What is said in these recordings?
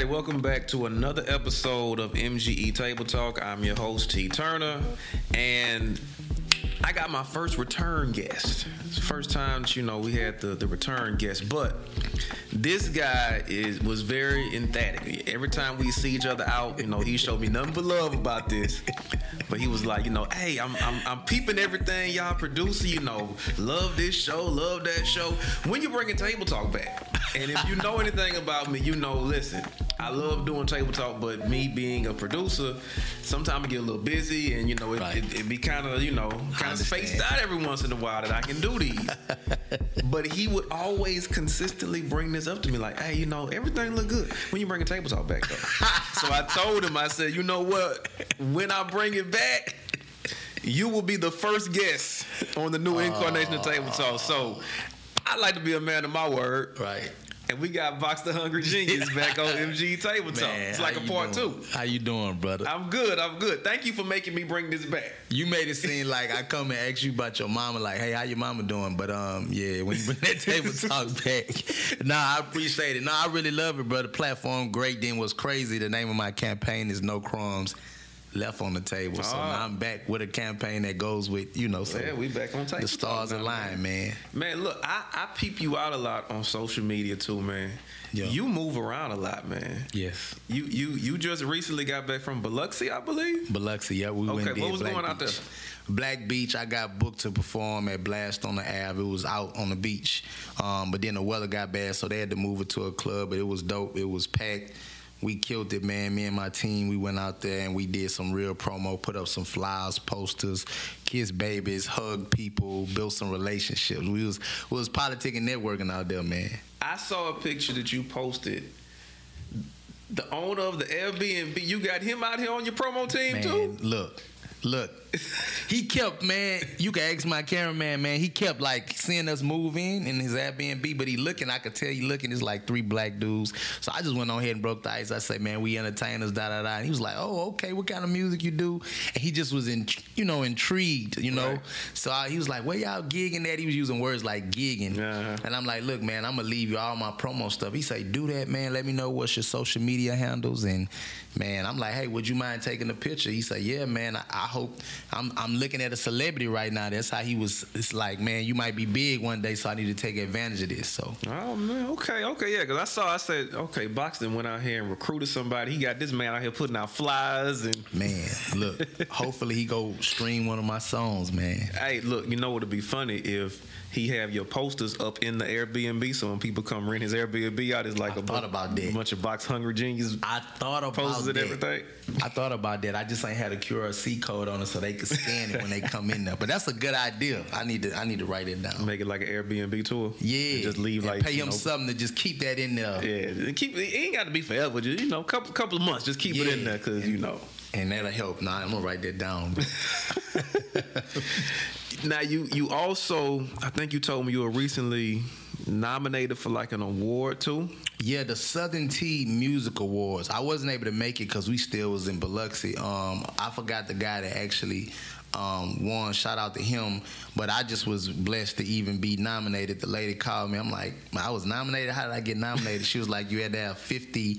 everybody. Welcome back to another episode of MGE Table Talk. I'm your host, T. Turner, and I got my first return guest. First time that you know we had the, the return guest, but this guy is was very emphatic. Every time we see each other out, you know, he showed me nothing but love about this. But he was like, you know, hey, I'm I'm, I'm peeping everything y'all produce. You know, love this show, love that show. When you bringing table talk back? And if you know anything about me, you know, listen, I love doing table talk, but me being a producer, sometimes I get a little busy, and you know, it, Right. it, it be kind of you know kind of spaced out every once in a while that I can do these. but he would always consistently bring this up to me, like, hey, you know, everything look good when you bring a table talk back though. so I told him, I said, you know what? When I bring it back. You will be the first guest on the new incarnation of Table Talk. So I like to be a man of my word. Right. And we got Boxx the Hungry Genius back on MGE Table Talk. Man, It's like a part doing? two. How you doing, brother? I'm good. I'm good. Thank you for making me bring this back. you made it seem like I come and ask you about your mama, like, hey, how your mama doing? But um, yeah, when you bring that table talk back, nah, I appreciate it. Nah, I really love it, brother. Platform great. Then what's crazy? The name of my campaign is No Crumbs Left on the Table. So Ah. now I'm back with a campaign that goes with, you know, so Yeah, we back on Table the stars align, man. Man, look, I, I peep you out a lot on social media too, man. Yeah. You move around a lot, man. Yes. You you you just recently got back from Biloxi, I believe. Biloxi, yeah, we Okay, went what was Black going out Beach. there? Black Beach, I got booked to perform at Blast on the Ave. It was out on the beach, um, but then the weather got bad, so they had to move it to a club. But it was dope. It was packed. We killed it, man. Me and my team, we went out there and we did some real promo. Put up some flyers, posters, kiss babies, hug people, built some relationships. We was we was politicking, networking out there, man. I saw a picture that you posted. The owner of the Airbnb, you got him out here on your promo team Man, too. look, look. He kept, man. You can ask my cameraman, man. He kept like seeing us move in in his Airbnb, but he looking. I could tell he looking. It's like three black dudes. So I just went on ahead and broke the ice. I said, man, we entertainers, da da da. And he was like, oh, okay. What kind of music you do? And he just was in, you know, intrigued, you know. Right. So I, he was like, where y'all gigging at? He was using words like gigging. Uh-huh. And I'm like, look, man, I'm gonna leave you all my promo stuff. He say, do that, man. Let me know what's your social media handles. And man, I'm like, hey, would you mind taking a picture? He say, yeah, man. I, I hope I'm I'm looking at a celebrity right now. That's how he was. It's like, man, you might be big one day, so I need to take advantage of this. So Oh man, okay, okay, yeah. Because I saw, I said, okay, Boxton went out here and recruited somebody. He got this man out here putting out flyers and. man, look. hopefully he go stream one of my songs, man. Hey, look, you know what'd be funny if he have your posters up in the Airbnb, so when people come rent his Airbnb out, it's like I a thought about that. bunch of Boxx hungry genius I thought about posters and that. everything. I thought about that. I just ain't had a QRC code on it so they could scan it when they come in there. But that's a good idea. I need to I need to write it down. Make it like an Airbnb tour. Yeah, And just leave And like pay him know, something to just keep that in there, Yeah, keep it ain't got to be forever. Just you know, couple couple of months. Just keep it in there because you know. And that'll help. Nah, I'm gonna write that down. Now you you also I think you told me you were recently nominated for like an award too. yeah, the Southern Tea Music Awards. I wasn't able to make it because we still was in Biloxi. Um, I forgot the guy that actually um, won. Shout out to him. But I just was blessed to even be nominated. The lady called me. I'm like, I was nominated. How did I get nominated? she was like, you had to have 50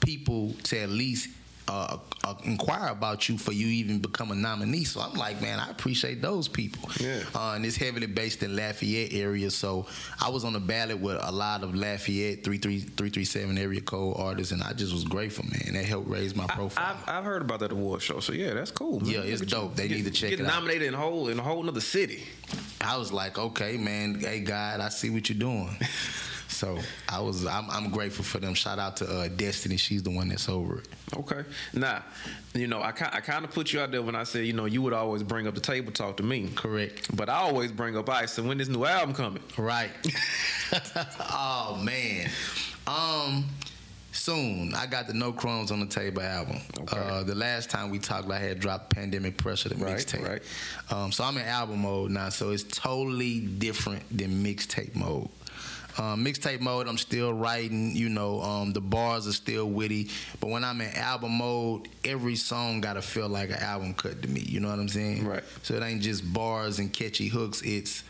people to at least uh, uh, inquire about you for you even become a nominee. So I'm like, man, I appreciate those people. Yeah. Uh, and it's heavily based in Lafayette area. So I was on the ballot with a lot of Lafayette 337 area code artists, and I just was grateful, man. That helped raise my profile. I've, I've heard about that award show, so yeah, that's cool. man. Yeah, it's dope. They need to check get it out. nominated in a whole in a whole another city. I was like, okay, man. Hey, God, I see what you're doing. so I was, I'm, I'm grateful for them. Shout out to uh, Destiny. She's the one that's over it. Okay. Now, you know, I ki- I kind of put you out there when I said, you know, you would always bring up the table talk to me. Correct. But I always bring up Ice. And when this new album coming? Right. oh man. Um soon. I got the No Crumbs on the Table album. Okay. Uh, the last time we talked, I had dropped Pandemic Pressure, the Right, mixtape. right. Um, so I'm in album mode now, so it's totally different than mixtape mode. Um, mixtape mode, I'm still writing. You know, um, the bars are still witty, but when I'm in album mode, every song gotta feel like an album cut to me. You know what I'm saying? Right. So it ain't just bars and catchy hooks. It's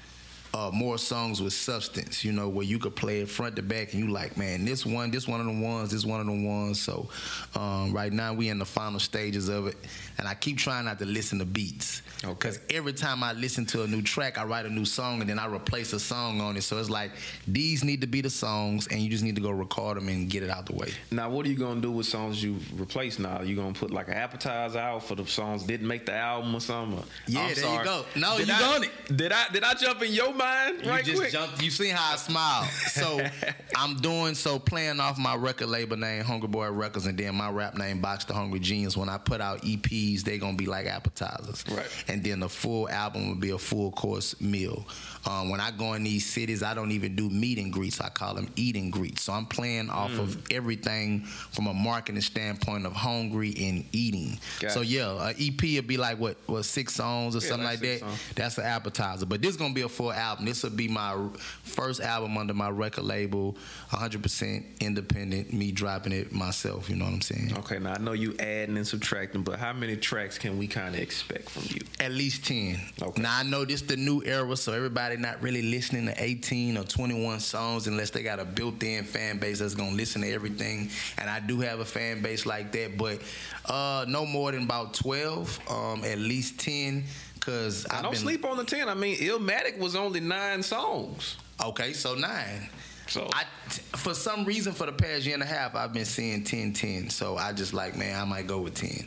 uh, more songs with substance. You know, where you could play it front to back, and you like, man, this one, this one of the ones, this one of the ones. So um, right now we in the final stages of it, and I keep trying not to listen to beats because Okay. every time I listen to a new track, I write a new song, and then I replace a song on it. So it's like these need to be the songs, and you just need to go record them and get it out the way. Now, what are you gonna do with songs you replace? Now, you gonna put like an appetizer out for the songs didn't make the album or something? Or- Yeah, I'm there you go. No, Did you I- it. Did I did I jump in your right you just quick? jumped. You seen how I smile. So I'm doing so playing off my record label name, Hungry Boy Records, and then my rap name, Boxx the Hungry Genius. When I put out EPs, they gonna be like appetizers. Right. And then the full album will be a full course meal. Um, when I go in these cities, I don't even do meet and greets. I call them eat and greets. So I'm playing off of Mm. everything from a marketing standpoint of hungry and eating. Got so yeah, a EP would be like what, what six songs or Yeah, something like that. songs. That's an appetizer. But this gonna be a full album. This will be my first album under my record label, 100% independent. Me dropping it myself. You know what I'm saying? Okay, now I know you adding and subtracting, but how many tracks can we kind of expect from you? At least 10. Okay. Now I know this the new era, so everybody not really listening to 18 or 21 songs unless they got a built-in fan base that's gonna listen to everything. And I do have a fan base like that, but uh, no more than about 12, um, at least 10. Cause I don't been, sleep on the ten. I mean, Illmatic was only nine songs. Okay, so nine. So I, t- for some reason, for the past year and a half, I've been seeing 10 10. So I just like, man, I might go with 10.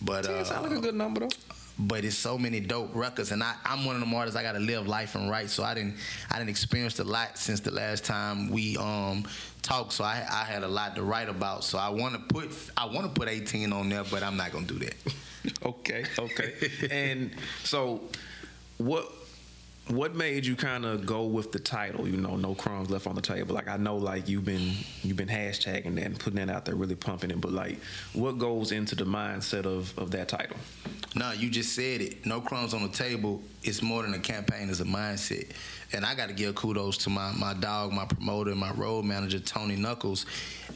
But ten uh, sounds like a good number though. But it's so many dope records, and I, I'm one of them artists. I got to live life and write, so I didn't I didn't experience a lot since the last time we um talked. So I, I had a lot to write about. So I want to put I want to put 18 on there, but I'm not gonna do that. Okay, okay. and so, what what made you kind of go with the title? You know, no crumbs left on the table. Like I know, like you've been you've been hashtagging that and putting that out there, really pumping it. But like, what goes into the mindset of of that title? No, you just said it. No crumbs on the table. It's more than a campaign. It's a mindset. And I got to give kudos to my my dog, my promoter, my road manager, Tony Knuckles.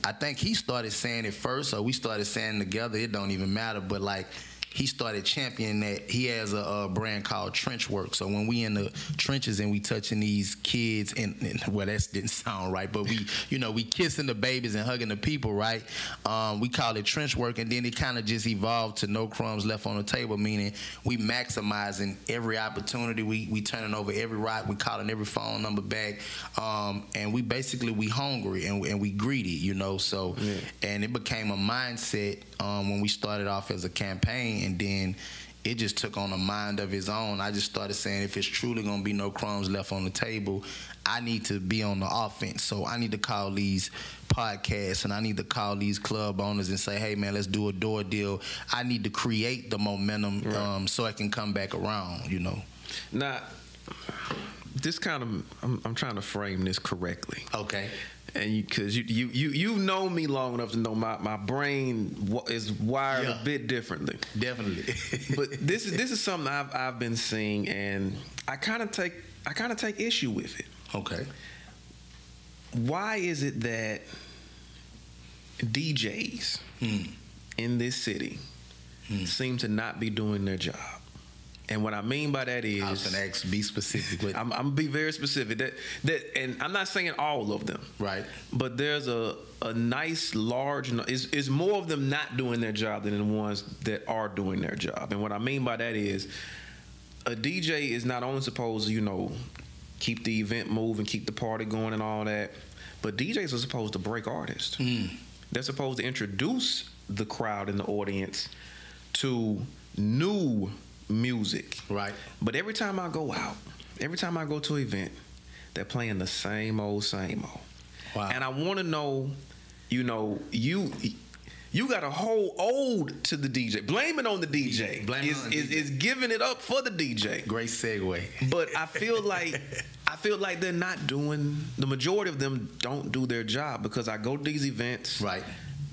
I think he started saying it first, or we started saying together. It don't even matter. But like. He started championing that. He has a, a brand called Trench Work. So when we in the trenches and we touching these kids, and, and well, that didn't sound right, but we, you know, we kissing the babies and hugging the people, right? Um, we call it Trench Work, and then it kind of just evolved to No Crumbs Left on the Table, meaning we maximizing every opportunity. We we turning over every rock. We calling every phone number back, um, and we basically we hungry and, and we greedy, you know. So, Yeah. and it became a mindset um, when we started off as a campaign, and then it just took on a mind of its own. I just started saying, if it's truly gonna be no crumbs left on the table, I need to be on the offense. So I need to call these podcasts and I need to call these club owners and say, hey man, let's do a door deal. I need to create the momentum Right. um, so I can come back around. You know. Now, this kind of I'm, I'm trying to frame this correctly. Okay. And you because you you you you've known me long enough to know my my brain is wired Yeah. a bit differently. Definitely. But this is this is something I've I've been seeing, and I kind of take I kind of take issue with it. okay. Why is it that DJs Hmm. in this city Hmm. seem to not be doing their job? And what I mean by that is I was gonna ask, be specific. With, I'm, I'm gonna be very specific. That that, and I'm not saying all of them, right. but there's a a nice large. Is is more of them not doing their job than the ones that are doing their job. And what I mean by that is, a DJ is not only supposed to you know keep the event moving, keep the party going, and all that, but DJs are supposed to break artists. Mm. They're supposed to introduce the crowd and the audience to new music. Right. But every time I go out, every time I go to an event, they're playing the same old, same old. Wow. And I want to know, you know, you you got a whole ode to the DJ. Blame it on the DJ. Blame it is, on the is, DJ. is giving it up for the DJ. Great segue. But I feel like I feel like they're not doing. The majority of them don't do their job because I go to these events, Right.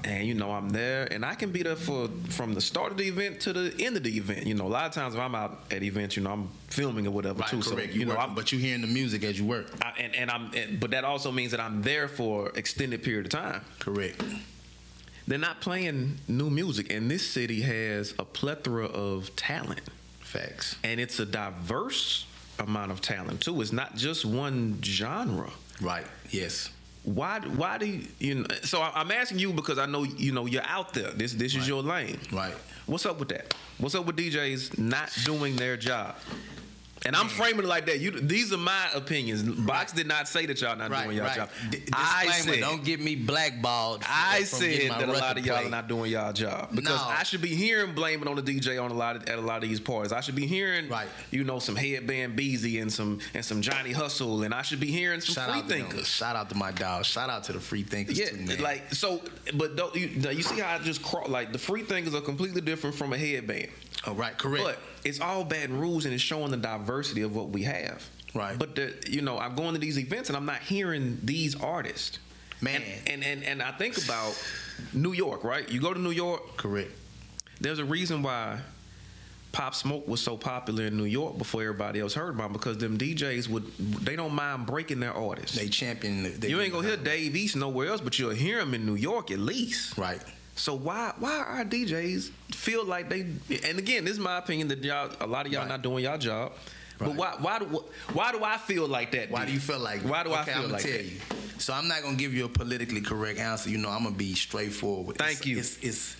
And you know I'm there, and I can be there for from the start of the event to the end of the event. You know, a lot of times if I'm out at events, you know, I'm filming or whatever Right. too. correct. So you know, working, I'm, but you're hearing the music as you work. I, and and I'm, and, but that also means that I'm there for extended period of time. Correct. They're not playing new music, and this city has a plethora of talent, Facts. and it's a diverse amount of talent too. It's not just one genre. Right. Yes. Why? Why do you? you know, so I- I'm asking you because I know you know you're out there. This this is Right. your lane. Right. What's up with that? What's up with DJs not doing their job? And I'm framing it like that. You, these are my opinions. Boxx did not say that y'all not Right, doing your right. job. D- I said, don't get me blackballed. I said that a lot of y'all are not doing y'all job because No. I should be hearing blaming on the DJ on a lot of, at a lot of these parties. I should be hearing, Right. you know, some headband Beezy and some and some Johnny Hustle, and I should be hearing some Shout free out to them. thinkers. Shout out to my dog. Shout out to the free thinkers Yeah, too, man. like so, but don't you, you see how I just crawl like the free thinkers are completely different from a headband. Oh, right, correct. But it's all bad rules and it's showing the diversity of what we have. Right. But the you know, I'm going to these events and I'm not hearing these artists. Man. And and and, and I think about New York, right? You go to New York, correct. there's a reason why Pop Smoke was so popular in New York before everybody else heard about him because them DJs would they don't mind breaking their artists. They champion. They you ain't gonna hear Dave East nowhere else, but you'll hear him in New York at least. Right. So why why our DJs feel like they? And again, this is my opinion that y'all a lot of y'all Right. not doing y'all job. But why why do why do I feel like that? Why D? do you feel like? Why do I okay, feel I'm like tell that? you. So I'm not gonna give you a politically correct answer. You know, I'm gonna be straightforward. Thank It's- you. It's, it's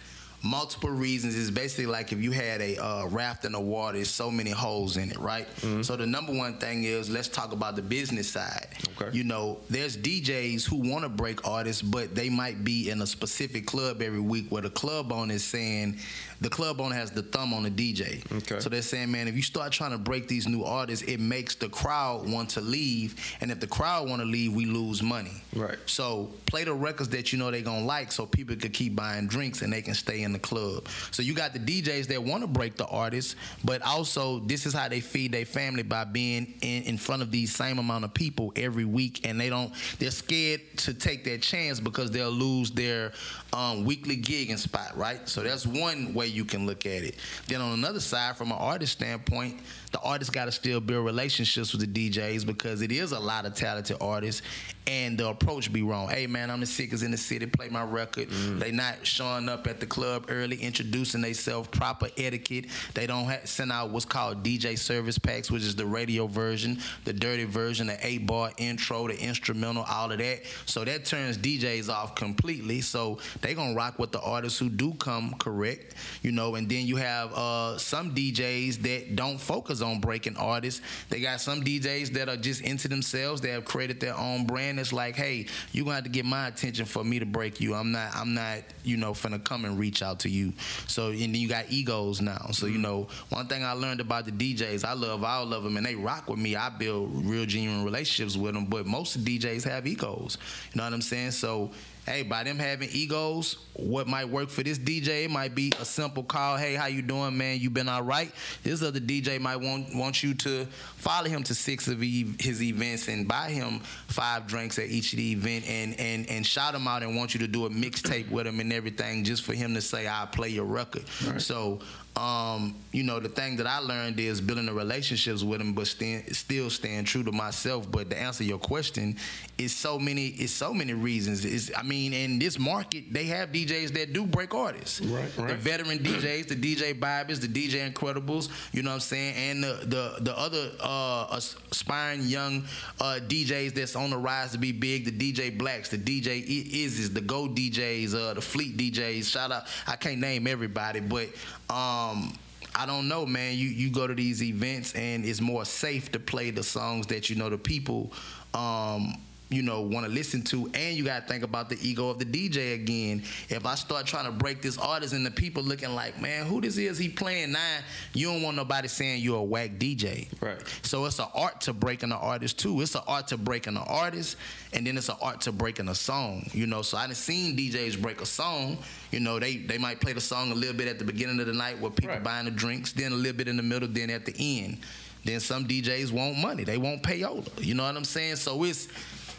multiple reasons. It's basically like if you had a uh, raft in the water, there's so many holes in it, right? So the number one thing is let's talk about the business side. Okay. You know, there's DJs who want to break artists, but they might be in a specific club every week where the club owner is saying the club owner has the thumb on the DJ. Okay. So they're saying, man, if you start trying to break these new artists, it makes the crowd want to leave, and if the crowd want to leave, we lose money. Right. So play the records that you know they're gonna like, so people could keep buying drinks and they can stay in the club. So you got the DJs that want to break the artists, but also this is how they feed their family by being in, in front of these same amount of people every week, and they don't. They're scared to take that chance because they'll lose their um, weekly gigging spot, right? So that's one way you can look at it. Then on another side, from an artist standpoint, the artist got to still build relationships with the DJs because it is a lot of talented artists, and the approach be wrong. Hey man, I'm the sickest in the city. Play my record. They not showing up at the club early, introducing themselves, proper etiquette. They don't ha- send out what's called DJ service packs, which is the radio version, the dirty version, the eight bar intro, the instrumental, all of that. So that turns DJs off completely. So they gonna rock with the artists who do come correct, you know. And then you have uh, some DJs that don't focus on breaking artists. They got some DJs that are just into themselves. They have created their own brand. It's like, hey, you gonna have to get my attention for me to break you. I'm not, I'm not, you know, finna come and reach out to you. So and then you got egos now. So you mm-hmm. know, one thing I learned about the DJs, I love all of them, and they rock with me. I build real genuine relationships with them. But most DJs have egos. You know what I'm saying? So hey, by them having egos, what might work for this DJ it might be a simple call. Hey, how you doing, man? You been all right? This other DJ might want want you to follow him to six of his events and buy him five drinks at each of the event and and and shout him out and want you to do a mixtape with him and everything just for him to say I'll play your record. So um, you know, the thing that I learned is building the relationships with them, but stand, still staying true to myself. But to answer your question, it's so many, it's so many reasons. Is I mean, in this market, they have DJs that do break artists. Right, The veteran DJs, the DJ Bibles, the DJ Incredibles. You know what I'm saying? And the the the other uh, aspiring young uh, DJs that's on the rise to be big. The DJ Blacks, the DJ Izzy's, the Go DJs, uh, the Fleet DJs. Shout out! I can't name everybody, but. Um, I don't know, man. You you go to these events and it's more safe to play the songs that you know the people um you know want to listen to and you got to think about the ego of the DJ again. If I start trying to break this artist and the people looking like, "Man, who this is he playing now?" You don't want nobody saying you're a whack DJ. Right. So it's an art to breaking an artist too. It's an art to breaking an artist, and then it's an art to breaking a song. You know, so I done seen DJs break a song. You know, they they might play the song a little bit at the beginning of the night where people Right. buying the drinks, then a little bit in the middle, then at the end. Then some DJs want money. They want payola. You know what I'm saying? So it's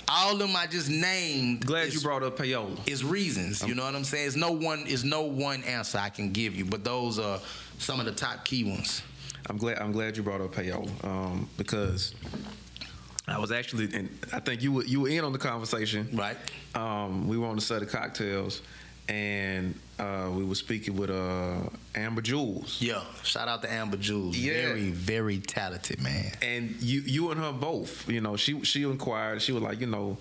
all of them I just named. Glad is- you brought up payola. is reasons. You know what I'm saying? It's no one. It's no one answer I can give you, but those are some of the top key ones. I'm glad. I'm glad you brought up payola um, because I was actually, and I think you were you were in on the conversation. Right. Um, we were on the set of cocktails, and uh, we were speaking with uh, Amber Jules. Yeah, shout out to Amber Jules. Yeah. Very, very talented, man. and you you and her both you know she she inquired she was like you know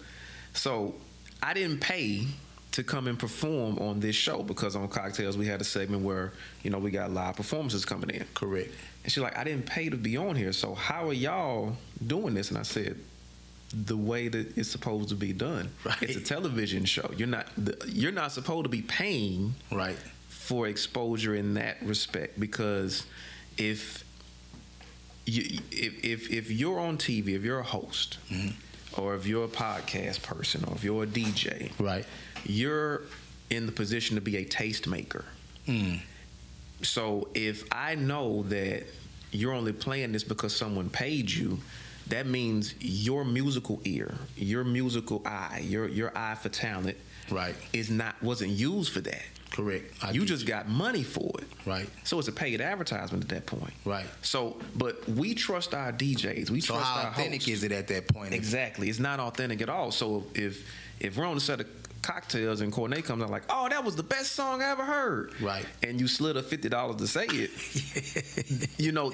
so i didn't pay to come and perform on this show because on cocktails we had a segment where you know we got live performances coming in Correct. and she's like i didn't pay to be on here so how are y'all doing this and i said the way that it's supposed to be done Right. it's a television show you're not the, you're not supposed to be paying Right. for exposure in that respect because if you if if, if you're on TV, if you're a host, or if you're a podcast person, or if you're a DJ, Right. you're in the position to be a tastemaker. Mm. So if I know that you're only playing this because someone paid you, that means your musical ear, your musical eye, your your eye for talent Right. is not wasn't used for that. Correct. I you just got money for it. Right. So it's a paid advertisement at that point. Right. So, but we trust our DJs. We So trust how our authentic hosts. is it at that point? Exactly. It's not authentic at all. So if if we're on a set of cocktails and Cornet comes out like, "Oh, that was the best song I ever heard," Right. and you slid a fifty dollars to say it, you know,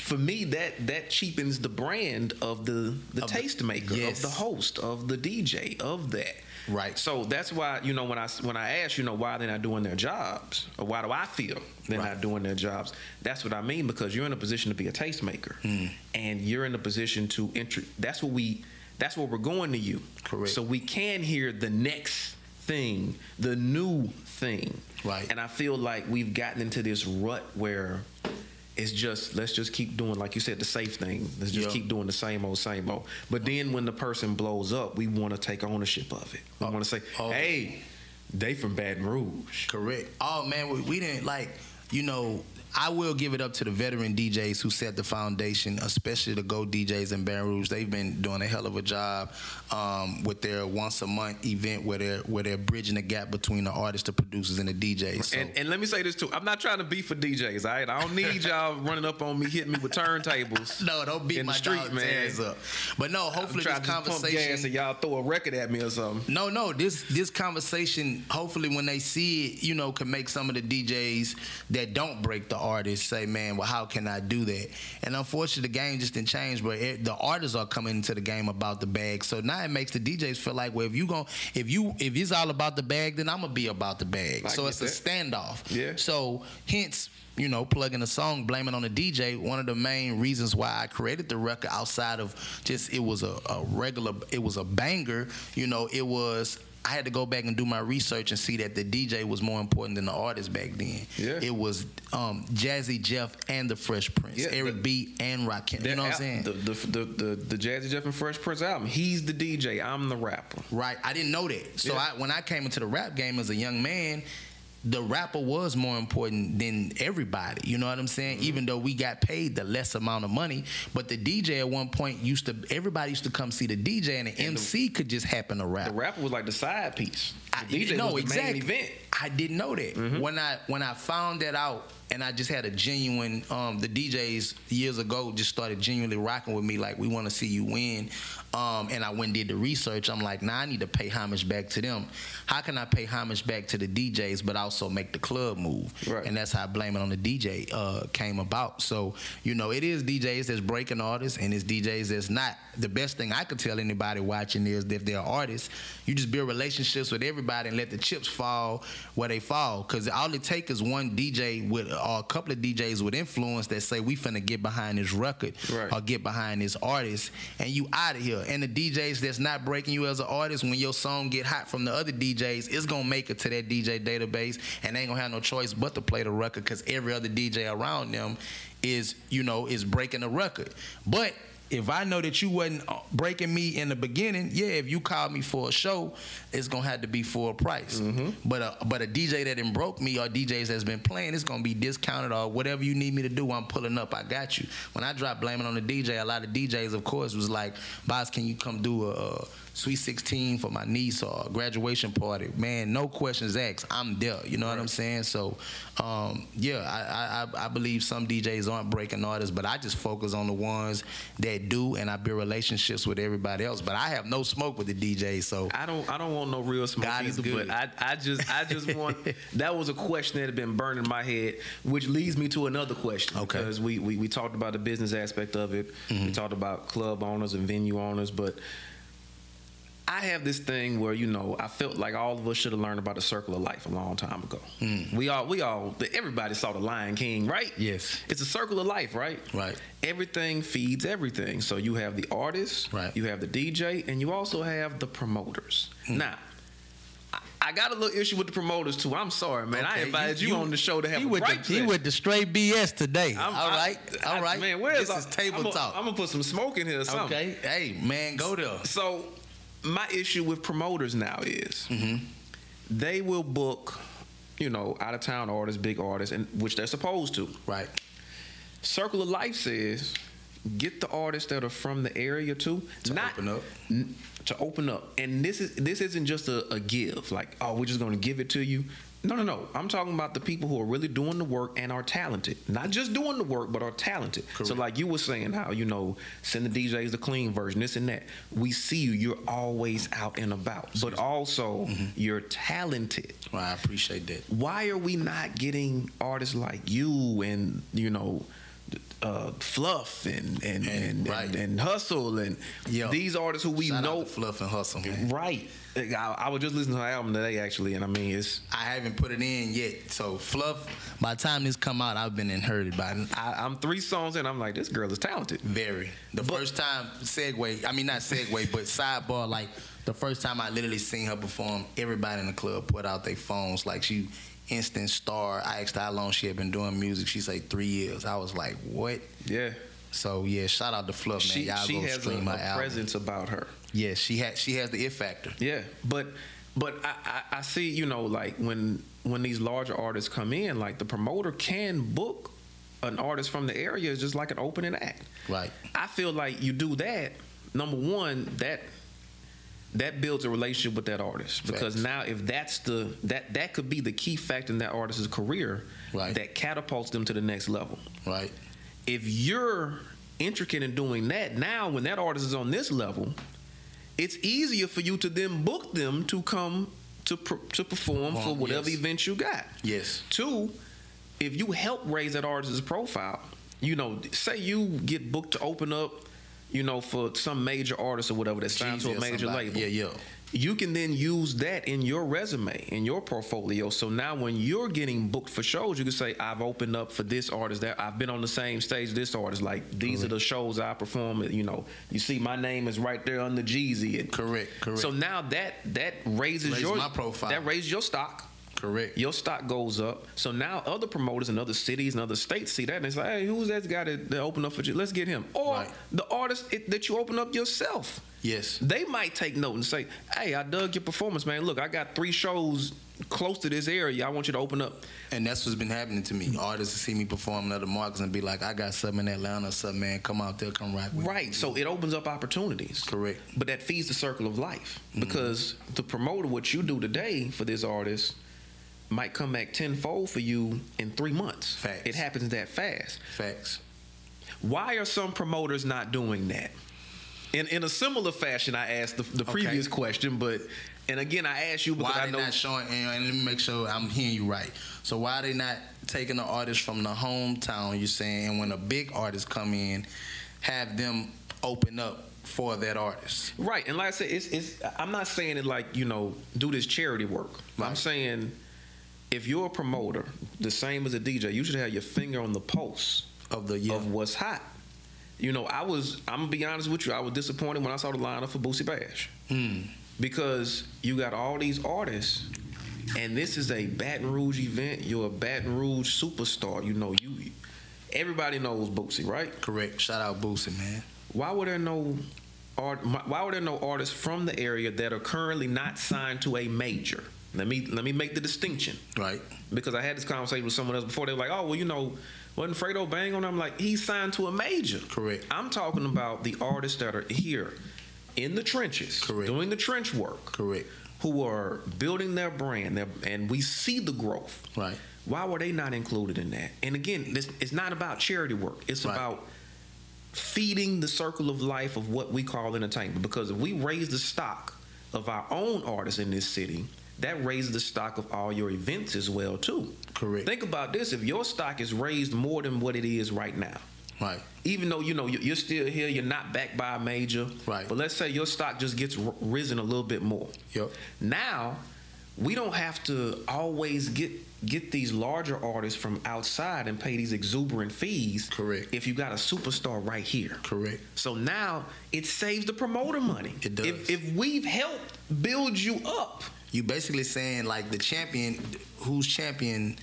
for me that that cheapens the brand of the the Of the- tastemaker, yes. of the host, of the DJ, of that. Right. So that's why you know when I when I ask you know why they're not doing their jobs or why do I feel they're Right. not doing their jobs? That's what I mean because you're in a position to be a tastemaker, Mm. and you're in a position to enter. That's what we. That's where we're going to you. Correct. So we can hear the next thing, the new thing. Right. And I feel like we've gotten into this rut where it's just let's just keep doing like you said the safe thing. Let's just Yeah. keep doing the same old same old. But then when the person blows up, we want to take ownership of it. We Oh, want to say, oh. "Hey, they from Baton Rouge." Correct. Oh man, we, we didn't like. You know, I will give it up to the veteran DJs who set the foundation, especially the Go DJs in Baton Rouge. They've been doing a hell of a job um, with their once a month event where they're where they're bridging the gap between the artists, the producers, and the DJs. So, And, and let me say this too. I'm not trying to beef for DJs. All right, I don't need y'all running up on me, hitting me with turntables. no, don't beat in my street, dog man. Terrence up. But no, I'm hopefully this to just pump conversation. y'all throw a record at me or something. No, no. This this conversation, hopefully, when they see it, you know, can make some of the DJs that don't break the artist say, "Man, well, how can I do that?" And unfortunately, the game just didn't change. But it, the artists are coming into the game about the bag, so now it makes the DJs feel like, well, if you gon' if you if it's all about the bag, then I'm gonna be about the bag. I so it's a standoff. Yeah. So hence. You know, plugging a song, blaming on the DJ. One of the main reasons why I created the record, outside of just it was a, a regular, it was a banger. You know, it was I had to go back and do my research and see that the DJ was more important than the artist back then. Yeah. It was um, Jazzy Jeff and the Fresh Prince, Yeah, Eric the- B and Rakim. You know what I'm saying? The, the, the, the, the Jazzy Jeff and Fresh Prince album. He's the DJ. I'm the rapper. Right. I didn't know that. So Yeah. I, when I came into the rap game as a young man, the rapper was more important than everybody. You know what I'm saying? Mm-hmm. Even though we got paid the less amount of money, but the DJ at one point used to everybody used to come see the DJ, and the MC could just happen to rap. The rapper was like the side piece. The I, DJ no, was the exactly. main event. I didn't know that. Mm-hmm. When I when I found that out, and I just had a genuine. Um, the DJs years ago just started genuinely rocking with me, like we want to see you win. Um, and I went and did the research. I'm like, nah, I need to pay homage back to them. How can I pay homage back to the DJs, but also make the club move? Right. And that's how Blame It on the DJ uh, came about. So you know, it is DJs that's breaking artists, and it's DJs that's not. The best thing I could tell anybody watching is that if they're artists, you just build relationships with everybody and let the chips fall where they fall. Because all it takes is one DJ with or a couple of DJs with influence that say we finna get behind this record Right. or get behind this artist, and you out of here. And the DJs that's not breaking you as an artist, when your song get hot from the other DJs, it's gonna make it to that DJ database, and they ain't gonna have no choice but to play the record because every other DJ around them is, you know, is breaking the record. But if I know that you wasn't uh, breaking me in the beginning, yeah, if you called me for a show, it's gonna have to be for a price. But a but a DJ that didn't broke me or DJs that's been playing, it's gonna be discounted or whatever you need me to do. I'm pulling up. I got you. When I dropped blaming on the DJ, a lot of DJs, of course, was like, "Boss, can you come do a, a Sweet 16 for my niece or graduation party, man, no questions asked. I'm there. You know what I'm saying? So, um, yeah, I, I I believe some DJs aren't breaking artists, but I just focus on the ones that do, and I build relationships with everybody else. But I have no smoke with the DJs, so I don't I don't want no real smoke God is either, good. but I, I just I just want that was a question that had been burning my head, which leads me to another question. Okay. Because we, we, we talked about the business aspect of it. We talked about club owners and venue owners, but I have this thing where you know I felt like all of us should have learned about the circle of life a long time ago. We all we all everybody saw the Lion King, right? Yes. It's a circle of life, right? Right. Everything feeds everything. So you have the artist, Right. you have the DJ, and you also have the promoters. Hmm. Now, I- I got a little issue with the promoters too. I'm sorry, man. I invited you, on the show to have he a with the, he session. with the straight BS today. I'm- all I- right, I- all right. man. Where's this is table I'm talk? I'm gonna put some smoke in here. Or something. okay, hey man, go there. So, my issue with promoters now is mm-hmm. they will book, you know, out of town artists, big artists, and which they're supposed to. Right. Circle of Life says get the artists that are from the area too To open up. n- to open up. And this is this isn't just a, a give like oh we're just going to give it to you. No, no, no. I'm talking about the people who are really doing the work and are talented. Not just doing the work, but are talented. Correct. So, like you were saying, how, you know, send the DJs the clean version, this and that. We see you. You're always out and about. But also, Mm-hmm. you're talented Well, I appreciate that. why are we not getting artists like you and you know uh, fluff and and and, And- and, right. and hustle and Yeah. these artists who we know Fluff and Hustle, man. right I, I was just listening to her album today actually and i mean it's I haven't put it in yet. So Fluff, by the time this come out, I've been inherited by it. I, i'm three songs in i'm like this girl is talented Very. The But- first time segue, I mean not segue, but sidebar, like the first time I literally seen her perform, everybody in the club put out their phones. Like she instant star. I asked how long she had been doing music. She said three years. I was like, what? yeah So yeah, shout out to Fluff, man. she, Y'all she go has a, stream her a album. presence about her Yes, she had she has the it factor. Yeah, but but I, I, I see you know like when when these larger artists come in, like the promoter can book an artist from the area is just like an opening act. Right. I feel like you do that. Number one, that that builds a relationship with that artist because Facts. now if that's the that that could be the key factor in that artist's career Right. that catapults them to the next level Right. if you're intricate in doing that, now when that artist is on this level, it's easier for you to then book them to come to to perform for whatever yes. event you got. Yes. Two, if you help raise that artist's profile, you know, say you get booked to open up, you know, for some major artist or whatever that's signed to a major label. Yeah, yeah. You can then use that in your resume, in your portfolio. So now when you're getting booked for shows, you can say, I've opened up for this artist that I've been on the same stage as this artist. Like these are the shows I perform you know. You see my name is right there under Jeezy. And Correct, correct. So now that that raises Raise your my profile. That raises your stock. Correct. Your stock goes up. So now other promoters in other cities and other states see that and it's like, hey, who's that guy that, that opened up for you? Let's get him. Or Right. the artist it, that you open up yourself. Yes. They might take note and say, hey, I dug your performance, man. Look, I got three shows close to this area. I want you to open up. And that's what's been happening to me. Artists see me perform in other markets and be like, I got something in Atlanta or something, man. Come out there, come rock with me. Right. So it opens up opportunities. Correct. But that feeds the circle of life Mm-hmm. because the promoter, what you do today for this artist, might come back tenfold for you in three months. Facts. It happens that fast. Facts. Why are some promoters not doing that? In in a similar fashion, I asked the, the previous question, but and again, I asked you because Why I they know not showing? And, let me make sure I'm hearing you right. So why are they not taking the artist from the hometown? You saying, and when a big artist come in, have them open up for that artist? Right, and like I said, it's, it's I'm not saying it like you know do this charity work. I'm saying if you're a promoter, the same as a DJ, you should have your finger on the pulse Of the yeah. of what's hot. You know, I was I'm gonna be honest with you, I was disappointed when I saw the lineup for Boosie Bash Mm. because you got all these artists, and this is a Baton Rouge event. You're a Baton Rouge superstar. You know, you everybody knows Boosie, right? Correct. Shout out Boosie, man. why were there no art why were there no artists from the area that are currently not signed to a major let me let me make the distinction Right. because i had this conversation with someone else before they were like oh well you know wasn't fredo bang on i'm like he's signed to a major Correct. i'm talking about the artists that are here in the trenches, Correct. doing the trench work, Correct. who are building their brand, their, and we see the growth. Right. Why were they not included in that? And again, this, it's not about charity work. It's Right. about feeding the circle of life of what we call entertainment. Because if we raise the stock of our own artists in this city, that raises the stock of all your events as well too. Correct. Think about this: if your stock is raised more than what it is right now, Right. even though you know you- you're still here, you're not backed by a major, Right. But let's say your stock just gets risen a little bit more. Yep. Now, we don't have to always get get these larger artists from outside and pay these exuberant fees. Correct. If you got a superstar right here. Correct. So now it saves the promoter money. It does. If, if we've helped build you up, You basically saying like the champion, who's champion,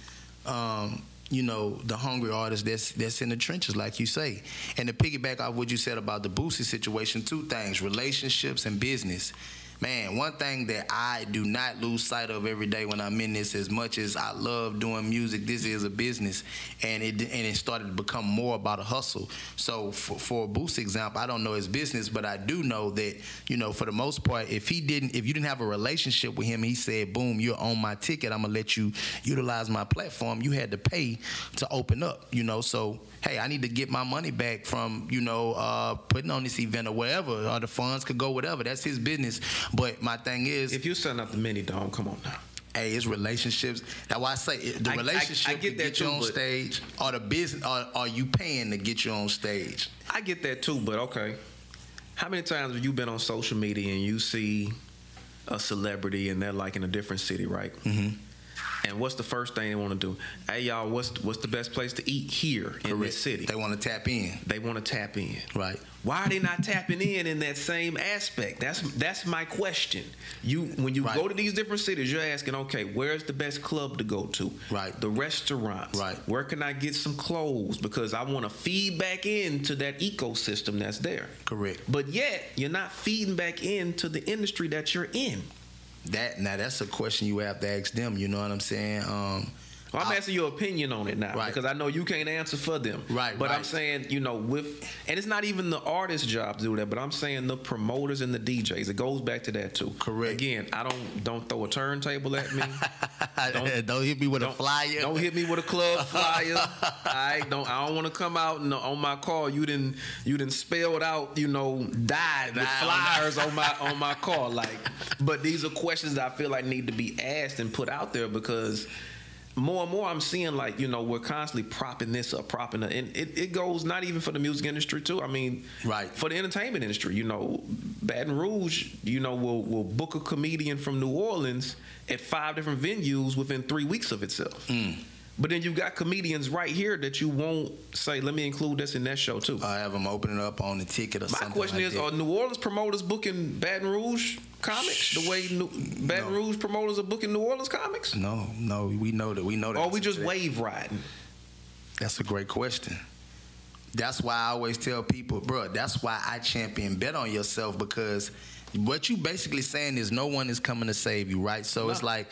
um, you know, the hungry artist that's that's in the trenches, like you say. And to piggyback off what you said about the Boosie situation, two things: relationships and business. Man, one thing that I do not lose sight of every day when I'm in this, as much as I love doing music, this is a business, and it and it started to become more about a hustle. So for, for a Boosie example, I don't know his business, but I do know that you know for the most part, if he didn't, if you didn't have a relationship with him, he said, "Boom, you're on my ticket. I'm gonna let you utilize my platform." You had to pay to open up, you know. So hey, I need to get my money back from you know uh, putting on this event or whatever, or the funds could go whatever. That's his business. But my thing is, if you're setting up the mini dome, come on now. hey, it's relationships. That's why I say it, the I- I- relationship I get to that get you too, on stage, or the business, or are you paying to get you on stage? I get that too, but okay. How many times have you been on social media and you see a celebrity and they're like in a different city, right? Mhm. And what's the first thing they want to do? Hey, y'all, what's what's the best place to eat here in this city? They want to tap in, They want to tap in. right? Why are they not tapping in in that same aspect? That's that's my question. You when you Right. go to these different cities, you're asking, okay, where's the best club to go to? Right. The restaurants. Right. Where can I get some clothes? Because I want to feed back into that ecosystem that's there. Correct. But yet you're not feeding back into the industry that you're in. That now that's a question you have to ask them. You know what I'm saying? Um, Well, I'm I- asking your opinion on it now Right. because I know you can't answer for them. Right, But I'm saying, you know, with and it's not even the artist's job to do that, but I'm saying the promoters and the DJs. It goes back to that too. Correct. Again, I don't don't throw a turntable at me. don't, hit me with a flyer. Don't hit me with a club flyer. I don't. I don't want to come out and on my car. You didn't. You didn't spell it out. You know, died with flyers on my on my car. Like, but these are questions that I feel like need to be asked and put out there because more and more I'm seeing like you know we're constantly propping this up, propping it, and it, it goes not even for the music industry too. I mean, Right. for the entertainment industry. You know, Baton Rouge, you know, will will book a comedian from New Orleans at five different venues within three weeks of itself. Mm. But then you've got comedians right here that you won't say, let me include this in that show too. I have them opening up on the ticket or My something. My question like is, that. are New Orleans promoters booking Baton Rouge comics the way New, Baton No. Rouge promoters are booking New Orleans comics? no, no, we know that. We know that. Or we just a- wave riding? That's a great question. That's why I always tell people, bro. That's why I champion bet on yourself because what you basically saying is no one is coming to save you, right? So it's like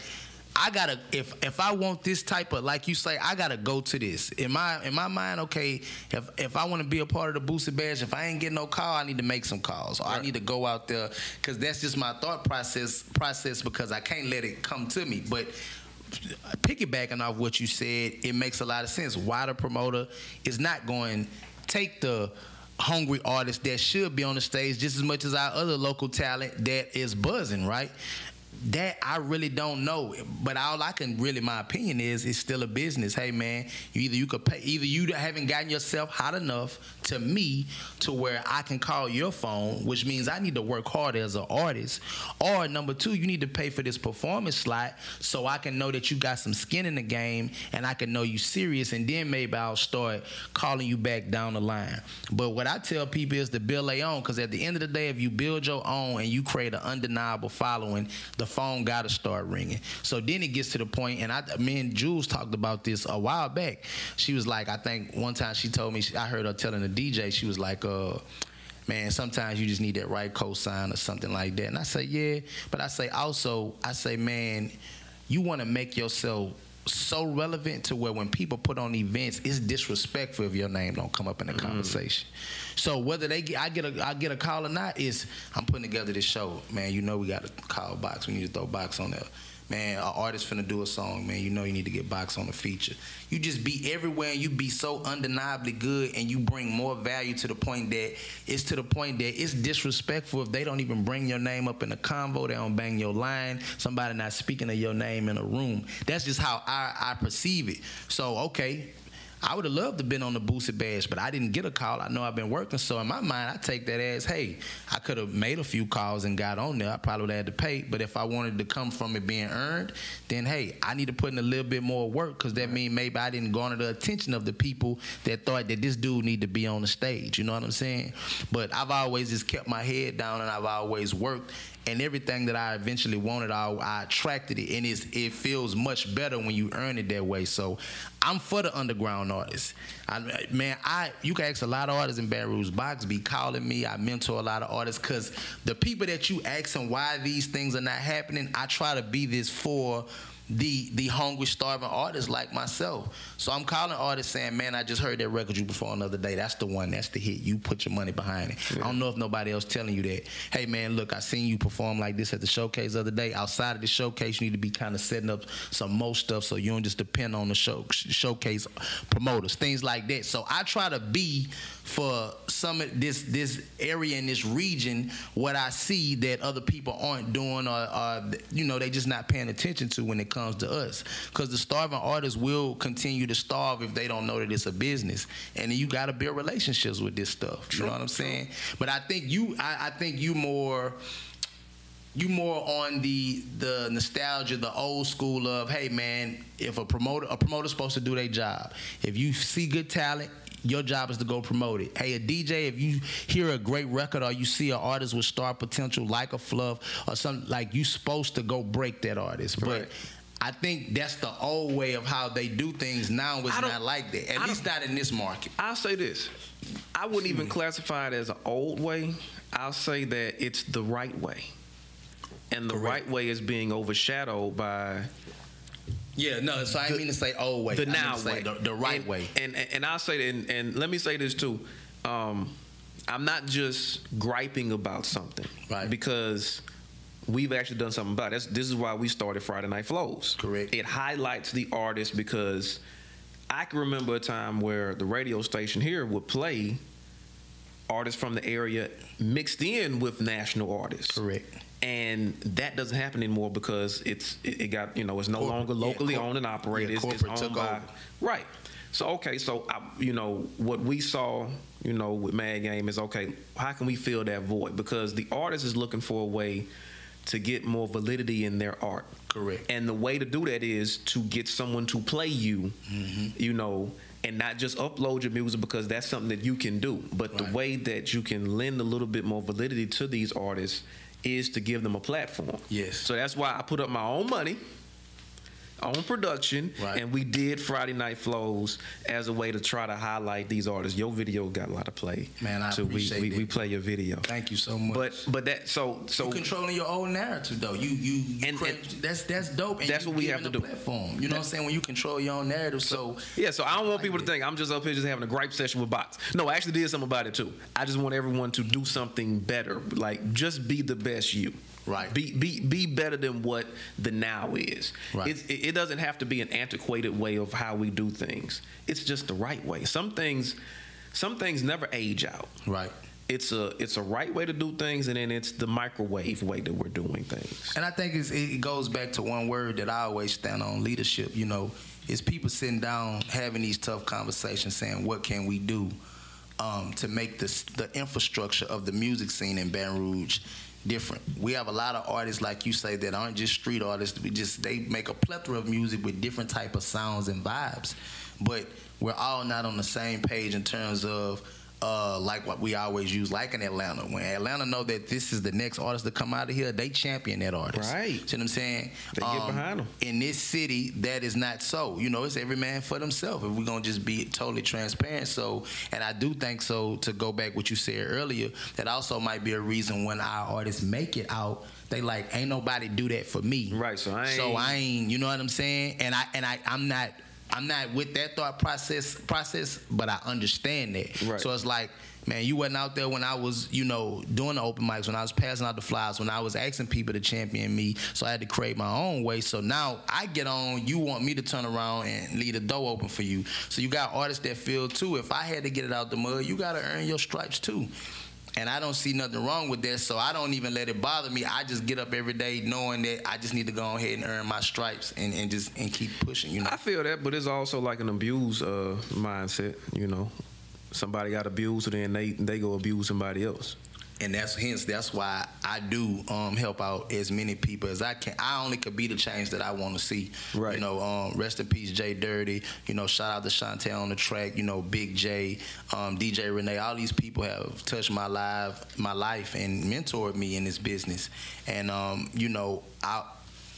I gotta if if I want this type of like you say, I gotta go to this. In my in my mind, okay, if if I want to be a part of the Boosie Bash, if I ain't getting no call, I need to make some calls. Or I need to go out there because that's just my thought process process because I can't let it come to me. But piggybacking off what you said, it makes a lot of sense. Why the promoter is not going take the hungry artist that should be on the stage just as much as our other local talent that is buzzing, right? That I really don't know, but all I can really, my opinion is, it's still a business. Hey man, you either you could pay, either you haven't gotten yourself hot enough to me to where I can call your phone, which means I need to work harder as an artist, or number two, you need to pay for this performance slot so I can know that you got some skin in the game and I can know you serious, and then maybe I'll start calling you back down the line. But what I tell people is to build their own, because at the end of the day, if you build your own and you create an undeniable following, the phone got to start ringing. So then it gets to the point, and I, me and Jules talked about this a while back. She was like, I think one time she told me, I heard her telling the DJ, she was like, uh, man, sometimes you just need that right cosign or something like that. And I say, yeah, but I say also, I say, man, you want to make yourself so relevant to where when people put on events, it's disrespectful if your name don't come up in the Mm-hmm. conversation. So whether they get, I get a I get a call or not, is I'm putting together this show, man. You know we got a call box. We need to throw Boxx on there. Man, an artist finna do a song, man. You know you need to get Boxx on the feature. You just be everywhere and you be so undeniably good and you bring more value to the point that it's to the point that it's disrespectful if they don't even bring your name up in a convo, they don't bang your line, somebody not speaking of your name in a room. That's just how I, I perceive it. So okay, I would have loved to have been on the Boosie Bash, but I didn't get a call. I know I've been working, so in my mind, I take that as, hey, I could have made a few calls and got on there. I probably would have had to pay, but if I wanted to come from it being earned, then hey, I need to put in a little bit more work because that means maybe I didn't garner the attention of the people that thought that this dude need to be on the stage. You know what I'm saying? But I've always just kept my head down and I've always worked and everything that I eventually wanted, I, I attracted it, and it feels much better when you earn it that way. So, I'm for the underground artists. I, man, I you can ask a lot of artists in Baton Box be calling me. I mentor a lot of artists because the people that you asking why these things are not happening, I try to be this for the the hungry, starving artists like myself. So I'm calling artists saying, "Man, I just heard that record you performed the other day. That's the one. That's the hit. You put your money behind it. I don't know if nobody else telling you that. Hey, man, look, I seen you perform like this at the showcase the other day. Outside of the showcase, you need to be kind of setting up some more stuff so you don't just depend on the show showcase promoters, things like that. So I try to be for some of this this area in this region what I see that other people aren't doing or, or you know they just not paying attention to when it comes to us because the starving artists will continue to starve if they don't know that it's a business and you got to build relationships with this stuff you know what I'm saying but I think you I, I think you more you more on the the nostalgia, the old school of, hey man, if a promoter a promoter's supposed to do their job. If you see good talent, your job is to go promote it. Hey, a DJ, if you hear a great record or you see an artist with star potential like a Fluff or something like you supposed to go break that artist. Right. But I think that's the old way of how they do things. Now it's I don't- like that. At I least not in this market. I'll say this. I wouldn't even classify it as an old way. I'll say that it's the right way. And the Correct. right way is being overshadowed by Yeah, no. So I mean to say old way. the I now way, the, the right and, way. And, and and I'll say that, and, and let me say this too. Um, I'm not just griping about something, Right. Because we've actually done something about it. This, is why we started Friday Night Flows. Correct. It highlights the artist because I can remember a time where the radio station here would play artists from the area mixed in with national artists Correct. and that doesn't happen anymore because it's it, got you know it's no Corporate, longer yeah, locally corp- owned and operated. yeah, It's- it's, owned by over. right. So okay, so I, you know what we saw, you know, with Mad Game is okay. How can we fill that void? Because the artist is looking for a way to get more validity in their art. Correct. And the way to do that is to get someone to play you, Mm-hmm. you know, and not just upload your music because that's something that you can do. But the way that you can lend a little bit more validity to these artists is to give them a platform. Yes. So that's why I put up my own money, own production, Right. and we did Friday Night Flows as a way to try to highlight these artists. Your video got a lot of play. Man, I so we, appreciate we, it. we play your video. Thank you so much. But but that so so you controlling your own narrative though. You you, you And- and that's that's dope. And that's what we have to do. Platform. You know what I'm saying? When you control your own narrative, so Yeah, so I don't want like people to think I'm just up here just having a gripe session with bots. No, I actually did something about it too. I just want everyone to do something better. Like just be the best you. Right. Be be be better than what the now is. Right. It, it doesn't have to be an antiquated way of how we do things. It's just the right way. Some things some things never age out. right. It's a it's a right way to do things and then it's the microwave way that we're doing things. And I think it's, it goes back to one word that I always stand on: leadership. You know, it's people sitting down having these tough conversations, saying, "What can we do um, to make this the infrastructure of the music scene in Baton Rouge?" Different. We have a lot of artists, like you say, that aren't just street artists. We just they make a plethora of music with different type of sounds and vibes, but we're all not on the same page in terms of uh, like what we always use, like in Atlanta. When Atlanta know that this is the next artist to come out of here, they champion that artist. Right. See what I'm saying? They get behind them. In this city, that is not so. You know, it's every man for themselves. If we're gonna just be totally transparent, so and I do think so. To go back what you said earlier, that also might be a reason when our artists make it out. They like ain't nobody do that for me. Right, so I ain't, so I ain't. You know what I'm saying? And I and I I'm not. I'm not with that thought process process, but I understand that. Right. So it's like, man, you wasn't out there when I was, you know, doing the open mics, when I was passing out the flyers, when I was asking people to champion me. So I had to create my own way. So now I get on, you want me to turn around and leave the door open for you. So you got artists that feel too. If I had to get it out the mud, you gotta earn your stripes too. And I don't see nothing wrong with that, so I don't even let it bother me. I just get up every day knowing that I just need to go ahead and earn my stripes and, and just and keep pushing. You know, I feel that, but it's also like an abuse uh, mindset. You know, somebody got abused, and then they they go abuse somebody else. And that's hence that's why I do um, help out as many people as I can. I only could be the change that I want to see. Right. You know, um, rest in peace, Jay Dirty. You know, shout out to Shantae on the track. You know, Big J, um, DJ Renee. All these people have touched my life, my life, and mentored me in this business. And um, you know, I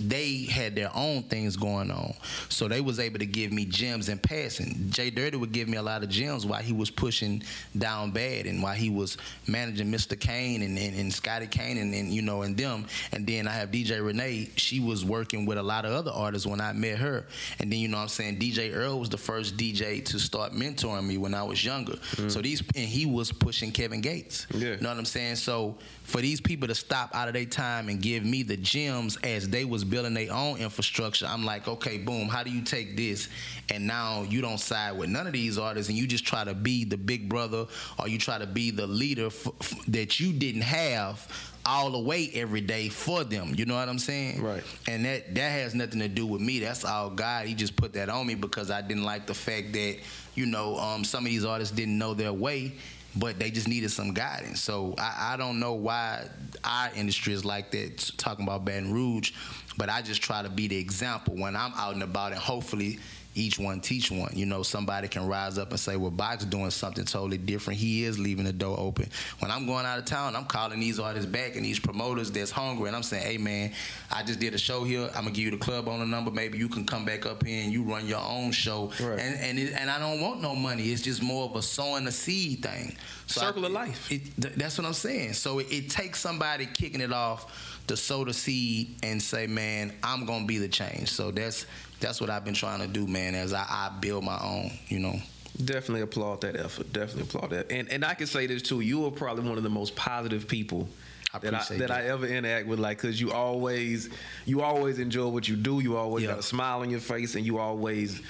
they had their own things going on. So they was able to give me gems in passing. Jay Dirty would give me a lot of gems while he was pushing down bad and while he was managing Mr. Kane and, and, and Scotty Kane and, and you know and them. And then I have DJ Renee. She was working with a lot of other artists when I met her. And then you know what I'm saying DJ Earl was the first DJ to start mentoring me when I was younger. So mm. these and he was pushing Kevin Gates. Yeah. You know what I'm saying? So for these people to stop out of their time and give me the gems as they was building their own infrastructure, I'm like, okay, boom, how do you take this and now you don't side with none of these artists and you just try to be the big brother or you try to be the leader f- f- that you didn't have all the way every day for them. You know what I'm saying? Right. And that that has nothing to do with me. That's all God. He just put that on me because I didn't like the fact that you know um, some of these artists didn't know their way, but they just needed some guidance. So I, I don't know why our industry is like that. Talking about Baton Rouge, but I just try to be the example when I'm out and about, and hopefully. Each one teach one. You know, somebody can rise up and say, "Well, Box doing something totally different. He is leaving the door open." When I'm going out of town, I'm calling these artists back and these promoters that's hungry, and I'm saying, "Hey, man, I just did a show here. I'm gonna give you the club owner number. Maybe you can come back up here and you run your own show." Right. And and it, and I don't want no money. It's just more of a sowing a seed thing. Circle I- of life. It, th- that's what I'm saying. So it, it takes somebody kicking it off to sow the seed and say, "Man, I'm gonna be the change." So that's that's what I've been trying to do, man. As I, I build my own, you know. Definitely applaud that effort. Definitely applaud that. And and I can say this too. You are probably one of the most positive people I that I that that. I ever interact with. Like, cause you always you always enjoy what you do. You always Yeah. got a smile on your face, and you always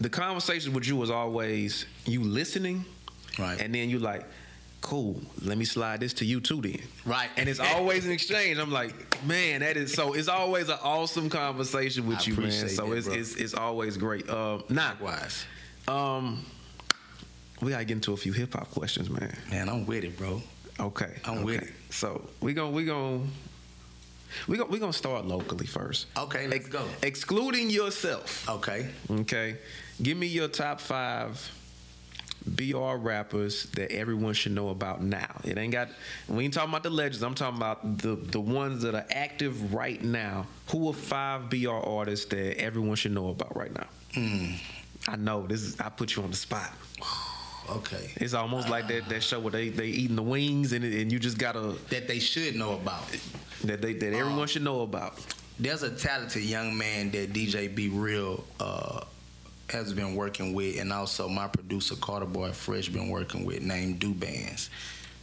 the conversation with you was always you listening, Right. and then you like. Cool. Let me slide this to you too, then. Right. And it's always an exchange. I'm like, man, that is so. It's always an awesome conversation with I you, man. So that, it's, it's it's always great. Uh, now, Likewise. um, we gotta get into a few hip hop questions, man. Man, I'm with it, bro. Okay, I'm okay. with it. So we gonna we gonna we gonna we gonna start locally first. Okay, let's go. Excluding yourself. Okay. Okay, give me your top five BR rappers that everyone should know about now. It ain't got. We ain't talking about the legends. I'm talking about the the ones that are active right now. Who are five BR artists that everyone should know about right now? Hmm. I know this is. I put you on the spot. Okay. It's almost like that, that show where they they eating the wings and and you just gotta That they should know about. that they that everyone Um, should know about. There's a talented young man that DJ Be Real uh, has been working with, and also my producer Carter Boy Fresh been working with, named Dubans.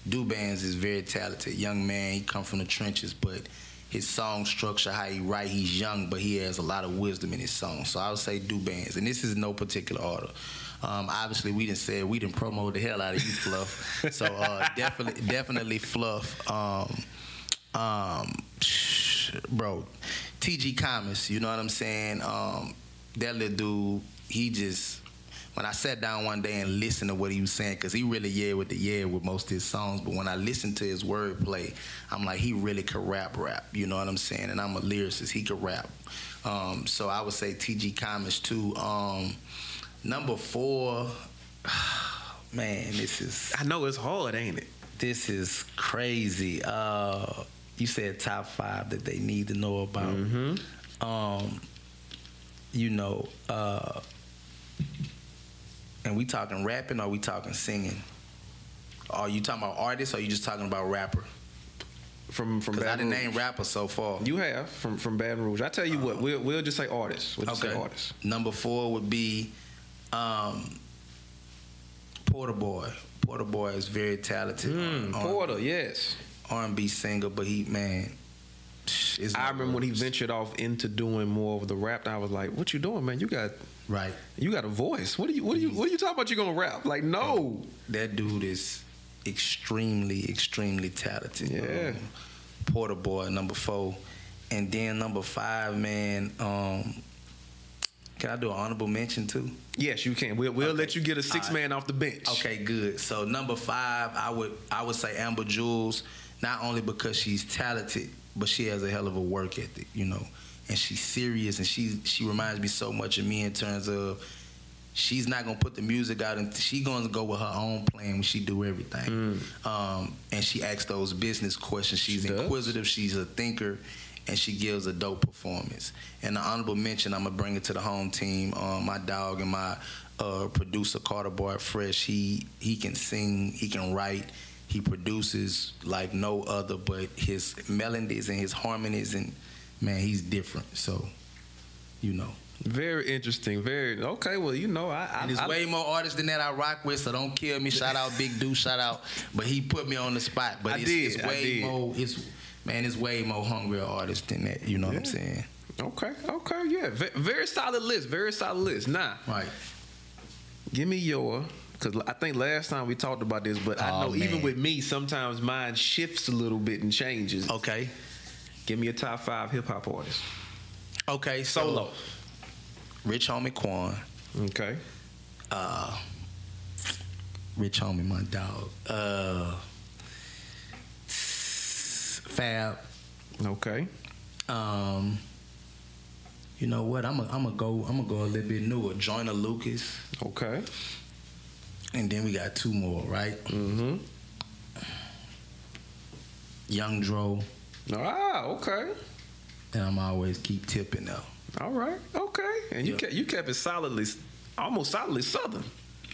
Dubans is very talented young man. He come from the trenches, but his song structure, how he write, he's young, but he has a lot of wisdom in his songs. So I would say Dubans, and this is no particular order. Um, obviously, we didn't say we didn't promote the hell out of you, Fluff. so uh, definitely, definitely Fluff. Um, um, bro, TG Commons, you know what I'm saying? Um, that little dude, he just when I sat down one day and listened to what he was saying, because he really yeah with the yeah with most of his songs, but when I listened to his wordplay, I'm like, he really could rap rap, you know what I'm saying? And I'm a lyricist, he could rap. Um, so I would say TG Commons too. Um, number four, man, this is I know it's hard, ain't it? this is crazy. Uh, you said top five that they need to know about. Mm-hmm. Um, you know, uh, and we talking rapping or we talking singing? Are you talking about artists or you just talking about rapper? From from Because I didn't Rouge. name rapper so far. You have from from Baton Rouge. I tell you what, we'll we'll just say artists. We'll just say Okay. artists. Number four would be um, Porter Boy. Porter Boy is very talented. Mm, on- Porter, yes. R&B singer, but he man, is I remember when he ventured off into doing more of the rap. I was like, "What you doing, man? You got right. you got a voice. What are you what are you what are you talking about? You gonna rap? Like, no. That dude is extremely, extremely talented. Yeah. Um, Porter Boy, number four, and then number five, man. Um, can I do an honorable mention too? Yes, you can. We'll we'll Okay. let you get a six right. man off the bench. Okay, good. So number five, I would I would say Amber Jules, not only because she's talented, but she has a hell of a work ethic, you know, and she's serious, and she she reminds me so much of me in terms of she's not gonna put the music out, and she gonna go with her own plan when she do everything. Um, and she asks those business questions. She's She inquisitive. She's a thinker. And she gives a dope performance. And the honorable mention, I'm gonna bring it to the home team. Um, my dog and my uh, producer Carter Boy Fresh. He he can sing, he can write, he produces like no other. But his melodies and his harmonies and man, he's different. So, you know, Very interesting. Very okay. Well, you know, I, I, and there's I way more artists than that I rock with. So don't kill me. Shout out Big Dude. Shout out. But he put me on the spot. But I it's, did, it's I way more. It's man, it's way more hungrier artists than that. You know what I'm saying? okay, okay, yeah, Ve- very solid list. Very solid list. Nah. Right. give me your. Because I think last time we talked about this, but I Oh, know even with me, sometimes mine shifts a little bit and changes. Okay. Give me a top five hip hop artists. Okay. Solo. Rich Homie Quan. Okay. uh, Rich Homie, my dog. Uh, Fab. Okay. Um, you know what? I'm gonna I'm gonna go. I'm gonna go a little bit newer. Joyner Lucas, Okay. and then we got two more, right? Mm-hmm. Young Dro, Ah, okay. and I'm always keep tipping though. All right. Okay. And you Yeah. kept you kept it solidly, almost solidly southern.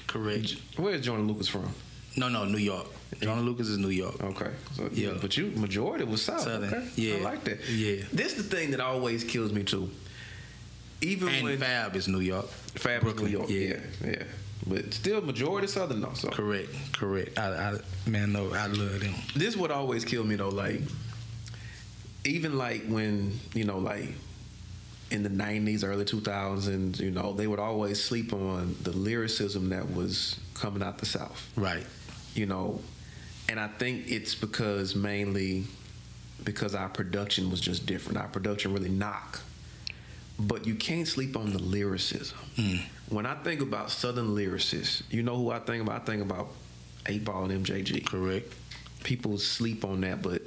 Correct. Where's Jordan Lucas from? No, no, New York. Joyner Lucas is New York. Okay. So Yeah. but you majority was south. Southern. Okay. Yeah. I like that. Yeah. This the thing that always kills me too. Even And when Fab is New York. Fab is Brooklyn, New York, yeah. yeah, yeah, but still majority southern though. So Correct. Correct. I, I man, no, I love them. this would always kill me though. Like even like when you know like in the 90s early 2000s you know they would always sleep on the lyricism that was coming out the south Right. you know and i think it's because mainly because our production was just different our production really knock but you can't sleep on the lyricism Mm. when i think about southern lyricists you know who i think about i think about 8 ball and mjg Correct. people sleep on that, but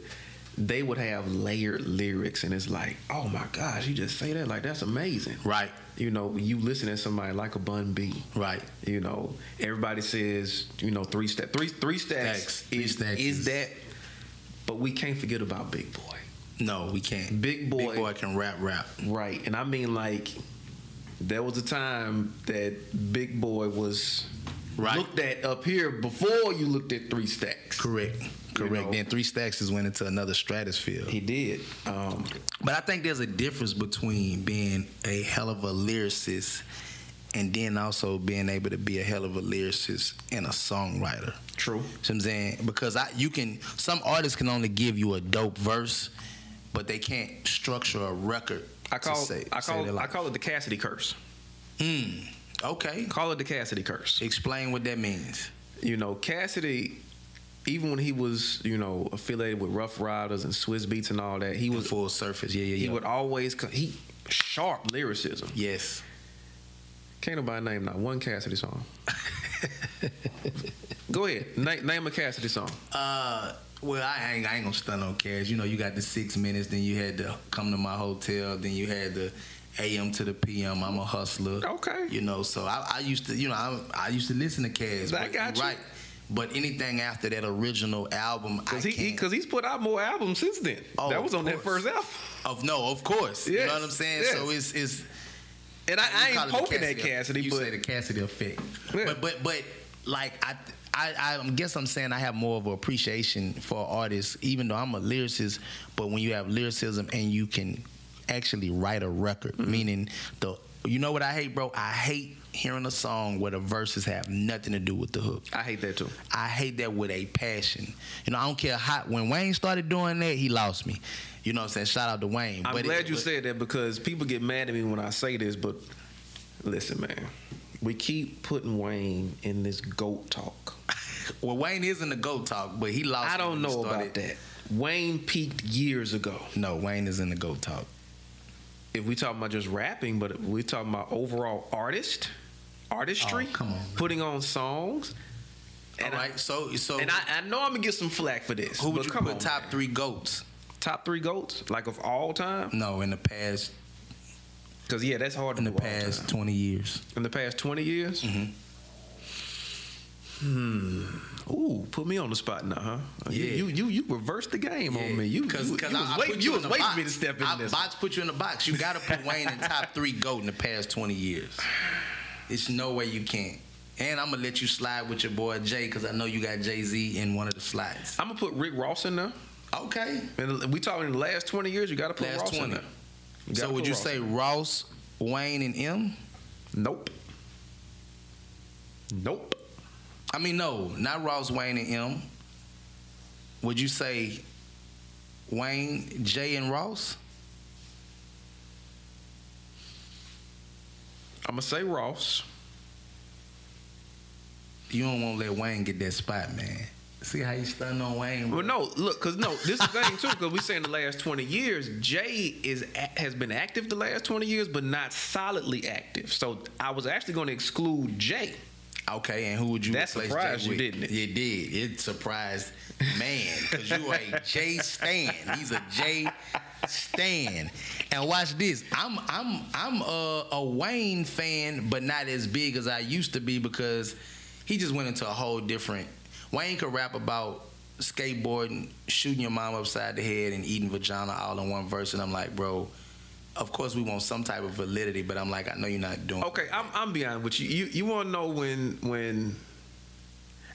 they would have layered lyrics, and it's like, oh my gosh, you just say that like that's amazing. Right. You know, you listen to somebody like a Bun B. Right. You know, everybody says, you know, three stacks, three three stacks, Stacks. Three is, stacks is is- that, but we can't forget about Big Boi. No, we can't. Big Boi. Big boy can rap, rap. Right, and I mean like, there was a time that Big Boi was Right. looked at up here before you looked at three stacks. Correct. Correct. know. then three stacks just went into another stratosphere. He did. Um, But I think there's a difference between being a hell of a lyricist and then also being able to be a hell of a lyricist and a songwriter. true. See what I'm saying? Because I you can some artists can only give you a dope verse, but they can't structure a record. I call to say, I call their I call it the Cassidy curse. Mm, okay. Call it the Cassidy curse. Explain what that means. You know, Cassidy, even when he was you know affiliated with Ruff Ryders and Swizz Beatz and all that, he Was full surface. Yeah, yeah, yeah. he would always he sharp lyricism. yes. Can't nobody name not one Cassidy song. Go ahead, name, name a Cassidy song. Uh, well, I ain't, I ain't gonna stun on cash. You know, you got the six minutes, then you had to come to my hotel, then you had the AM to the PM. I'm a hustler. Okay. You know, so I, I used to, you know, I, I used to listen to Cass. I got you're. Right. But anything after that original album, I Cause he, because he's put out more albums since then. Oh, that was on that first album. of no, of course. You know what I'm saying? yes. So it's it's. And I, I you ain't poking at Cassidy, You but say the Cassidy effect. Yeah. But but but like I. I, I guess I'm saying I have more of an appreciation for artists, even though I'm a lyricist. But when you have lyricism and you can actually write a record, Mm-hmm. meaning the, you know what I hate, bro? I hate hearing a song where the verses have nothing to do with the hook. I hate that too. I hate that with a passion. You know, I don't care how. When Wayne started doing that, he lost me. You know what I'm saying? Shout out to Wayne. I'm But it- glad you but- said that because people get mad at me when I say this, but listen, man, we keep putting Wayne in this goat talk. Well, Wayne isn't the GOAT talk, but he lost. I don't know about that. Wayne peaked years ago. No, Wayne is in the GOAT talk. If we talking about just rapping, but we talking about overall artist, artistry, Oh, on, putting on songs. And All right, so so I, and I, I know I'm gonna get some flack for this. who would you come put on, top man. three goats? top three goats, like of all time? No, in the past Because yeah, that's hard in to the past twenty years. in the past 20 years. Mhm. Hmm. Ooh, put me on the spot now, huh? Yeah. you you, you reversed the game on me. You because you, you was I, I waiting, put you was waiting for me to step in I, this. Box put you in the box. You got to put Wayne in top three goat in the past twenty years. It's no way you can't. And I'm gonna let you slide with your boy Jay because I know you got Jay Z in one of the slides. I'm gonna put Rick Ross in there. Okay. And we talking in the last 20 years. You got to put Last Ross in there. So would you Ross say. Ross, Wayne, and M? Nope. Nope. I mean, no, not Ross, Wayne, and M. Would you say Wayne, Jay, and Ross? I'm gonna say Ross. You don't want to let Wayne get that spot, man. See how you stunning on Wayne? bro? Well, no, look, cause no, this is the thing too, cause we saying the last 20 years, Jay is has been active the last 20 years, but not solidly active. So I was actually going to exclude Jay. Okay, and who would you That replace surprised Jay you, with? didn't it? It did. It surprised man because you are a Jay Stan. He's a Jay Stan. And watch this. I'm I'm I'm a, a Wayne fan, but not as big as I used to be because he just went into a whole different. Wayne could rap about skateboarding, shooting your mom upside the head, and eating vagina all in one verse, and I'm like, bro. Of course, we want some type of validity, but I'm like, I know you're not doing. Okay, I'm I'm be honest with you. You you want to know when when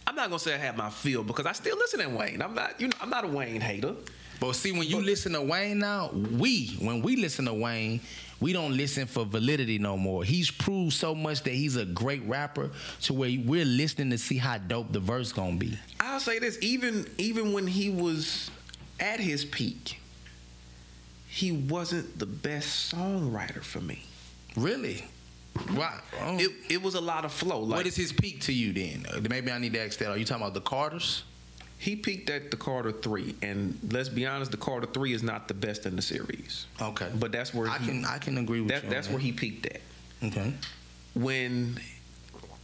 I'm not gonna say I have my feel because I still listen to Wayne. I'm not you know I'm not a Wayne hater. But see, when you listen to Wayne now, we when we listen to Wayne, we don't listen for validity no more. He's proved so much that he's a great rapper to where we're listening to see how dope the verse gonna be. I'll say this: even even when he was at his peak, he wasn't the best songwriter for me. Really? Wow. Oh. It it was a lot of flow. Like what is his peak to you then? Uh, Maybe I need to ask that. Are you talking about the Carters? he peaked at the Carter Three, and let's be honest, the Carter Three is not the best in the series. Okay. But that's where I he, can I can agree with that, you. that's that. where he peaked at. Okay. when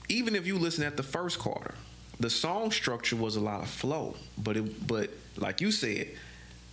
even if you listen at the first Carter, the song structure was a lot of flow, but it but like you said,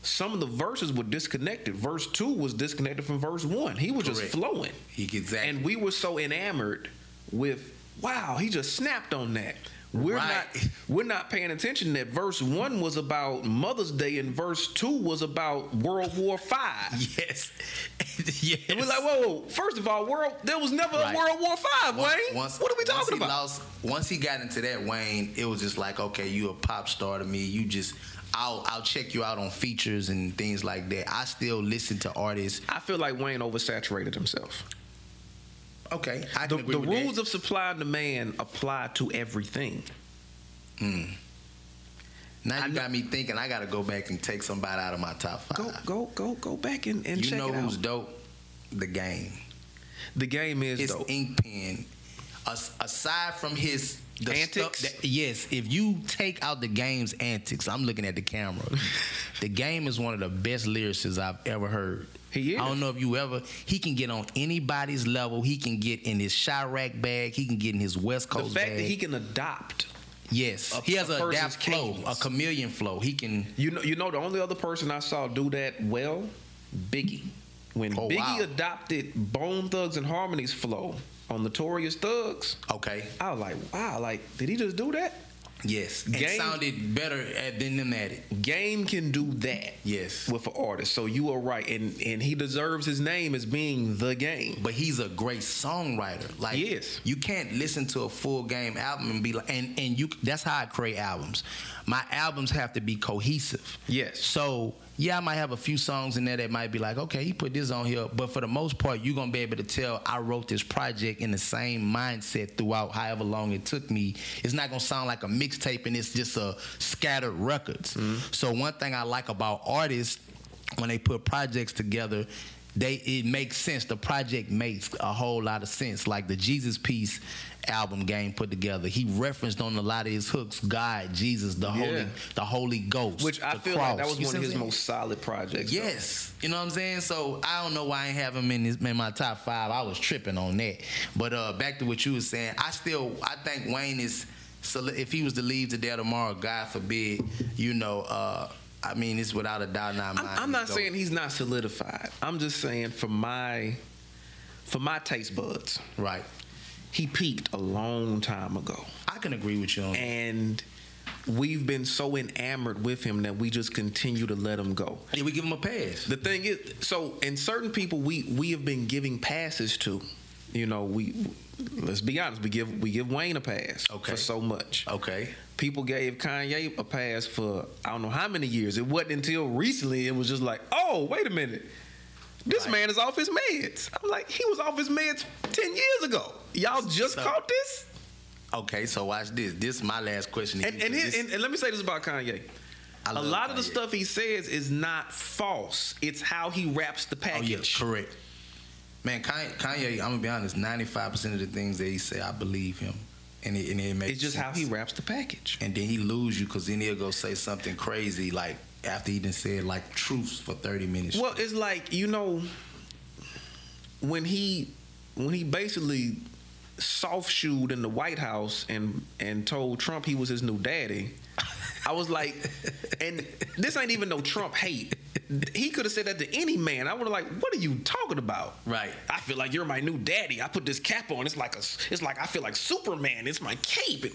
some of the verses were disconnected. Verse two was disconnected from verse one. He was just flowing, He exactly. and we were so enamored with wow, he just snapped on that. We're Right. not we're not paying attention that verse one was about Mother's Day and verse two was about World War Five. yes. yes. And we're like, whoa, whoa, first of all, world there was never Right. a World War Five, Once- Wayne. once- what are we talking about? Lost, once he got into that Wayne, it was just like, okay, you a pop star to me. You just, I'll, I'll check you out on features and things like that. I still listen to artists. I feel like Wayne oversaturated himself. Okay, I The, the rules that. of supply and demand apply to everything. Hmm. Now I you know- got me thinking. I got to go back and take somebody out of my top five. Go, go, go, go back and, and you know who's out. dope? The game. The game is His dope. ink pen. As, aside from his the Antics? that- yes, if you take out the game's antics, I'm looking at the camera. the game is one of the best lyricists I've ever heard. He is. I don't know if you ever. He can get on anybody's level. He can get in his Chiraq bag. He can get in his West Coast. Bag. The fact bag. that he can adopt. yes, a- he has a a, adapt flow, a chameleon flow. He can. You know, you know, the only other person I saw do that well, Biggie. when Oh, Biggie wow. adopted Bone Thugs and Harmony's flow on Notorious Thugs, Okay. I was like, wow, like did he just do that? Yes. Game- sounded better at, than them at it. Game can do that. Yes. With an artist. So you are right. And and he deserves his name as being the game. But he's a great songwriter. Like He is. you can't listen to a full game album and be like and and you that's how I create albums. My albums have to be cohesive. Yes. So yeah, I might have a few songs in there that might be like, okay, he put this on here, but for the most part, you're gonna be able to tell I wrote this project in the same mindset throughout however long it took me. It's not gonna sound like a mixtape and it's just a scattered records. Mm-hmm. So one thing I like about artists when they put projects together, they it makes sense. The project makes a whole lot of sense. Like the Jesus Piece album game put together. He referenced on a lot of his hooks God, Jesus, the Yeah. Holy, the Holy Ghost. Which I feel like that was You one of his most solid projects. though. Yes, you know what I'm saying. So I don't know why I ain't have him in, his, in my top five. I was tripping on that. But uh, back to what you were saying, I still I think Wayne is. So if he was to leave today or tomorrow, God forbid, you know, uh, I mean, it's without a doubt in our I'm. I'm not saying he's not solidified. I'm just saying for my for my taste buds, right. He peaked a long time ago. I can agree with you on that. And we've been so enamored with him that we just continue to let him go. Yeah, we give him a pass. The thing is, so in certain people we we have been giving passes to. You know, we let's be honest, we give we give Wayne a pass Okay. for so much. Okay. People gave Kanye a pass for I don't know how many years. It wasn't until recently it was just like, oh, wait a minute. This Right. man is off his meds. I'm like, he was off his meds 10 years ago. Y'all just So- caught this? Okay, so watch this. This is my last question. And and, this- and, and let me say this about Kanye. I A lot of the stuff he says is not false. It's how he wraps the Oh yeah, package. correct. Man, Kanye, Kanye, I'm gonna be honest. 95 percent of the things that he say, I believe him, and it, and it makes. It's just how he wraps the package. And then he lose you because then he'll go say something crazy like after he done said like truths for 30 minutes. Well, it's like you know when he when he basically soft shoed in the White House and and told Trump he was his new daddy. I was like, and this ain't even no Trump hate. He could have said that to any man. I would have like, what are you talking about? Right. I feel like you're my new daddy. I put this cap on. It's like a. It's like I feel like Superman. It's my cape.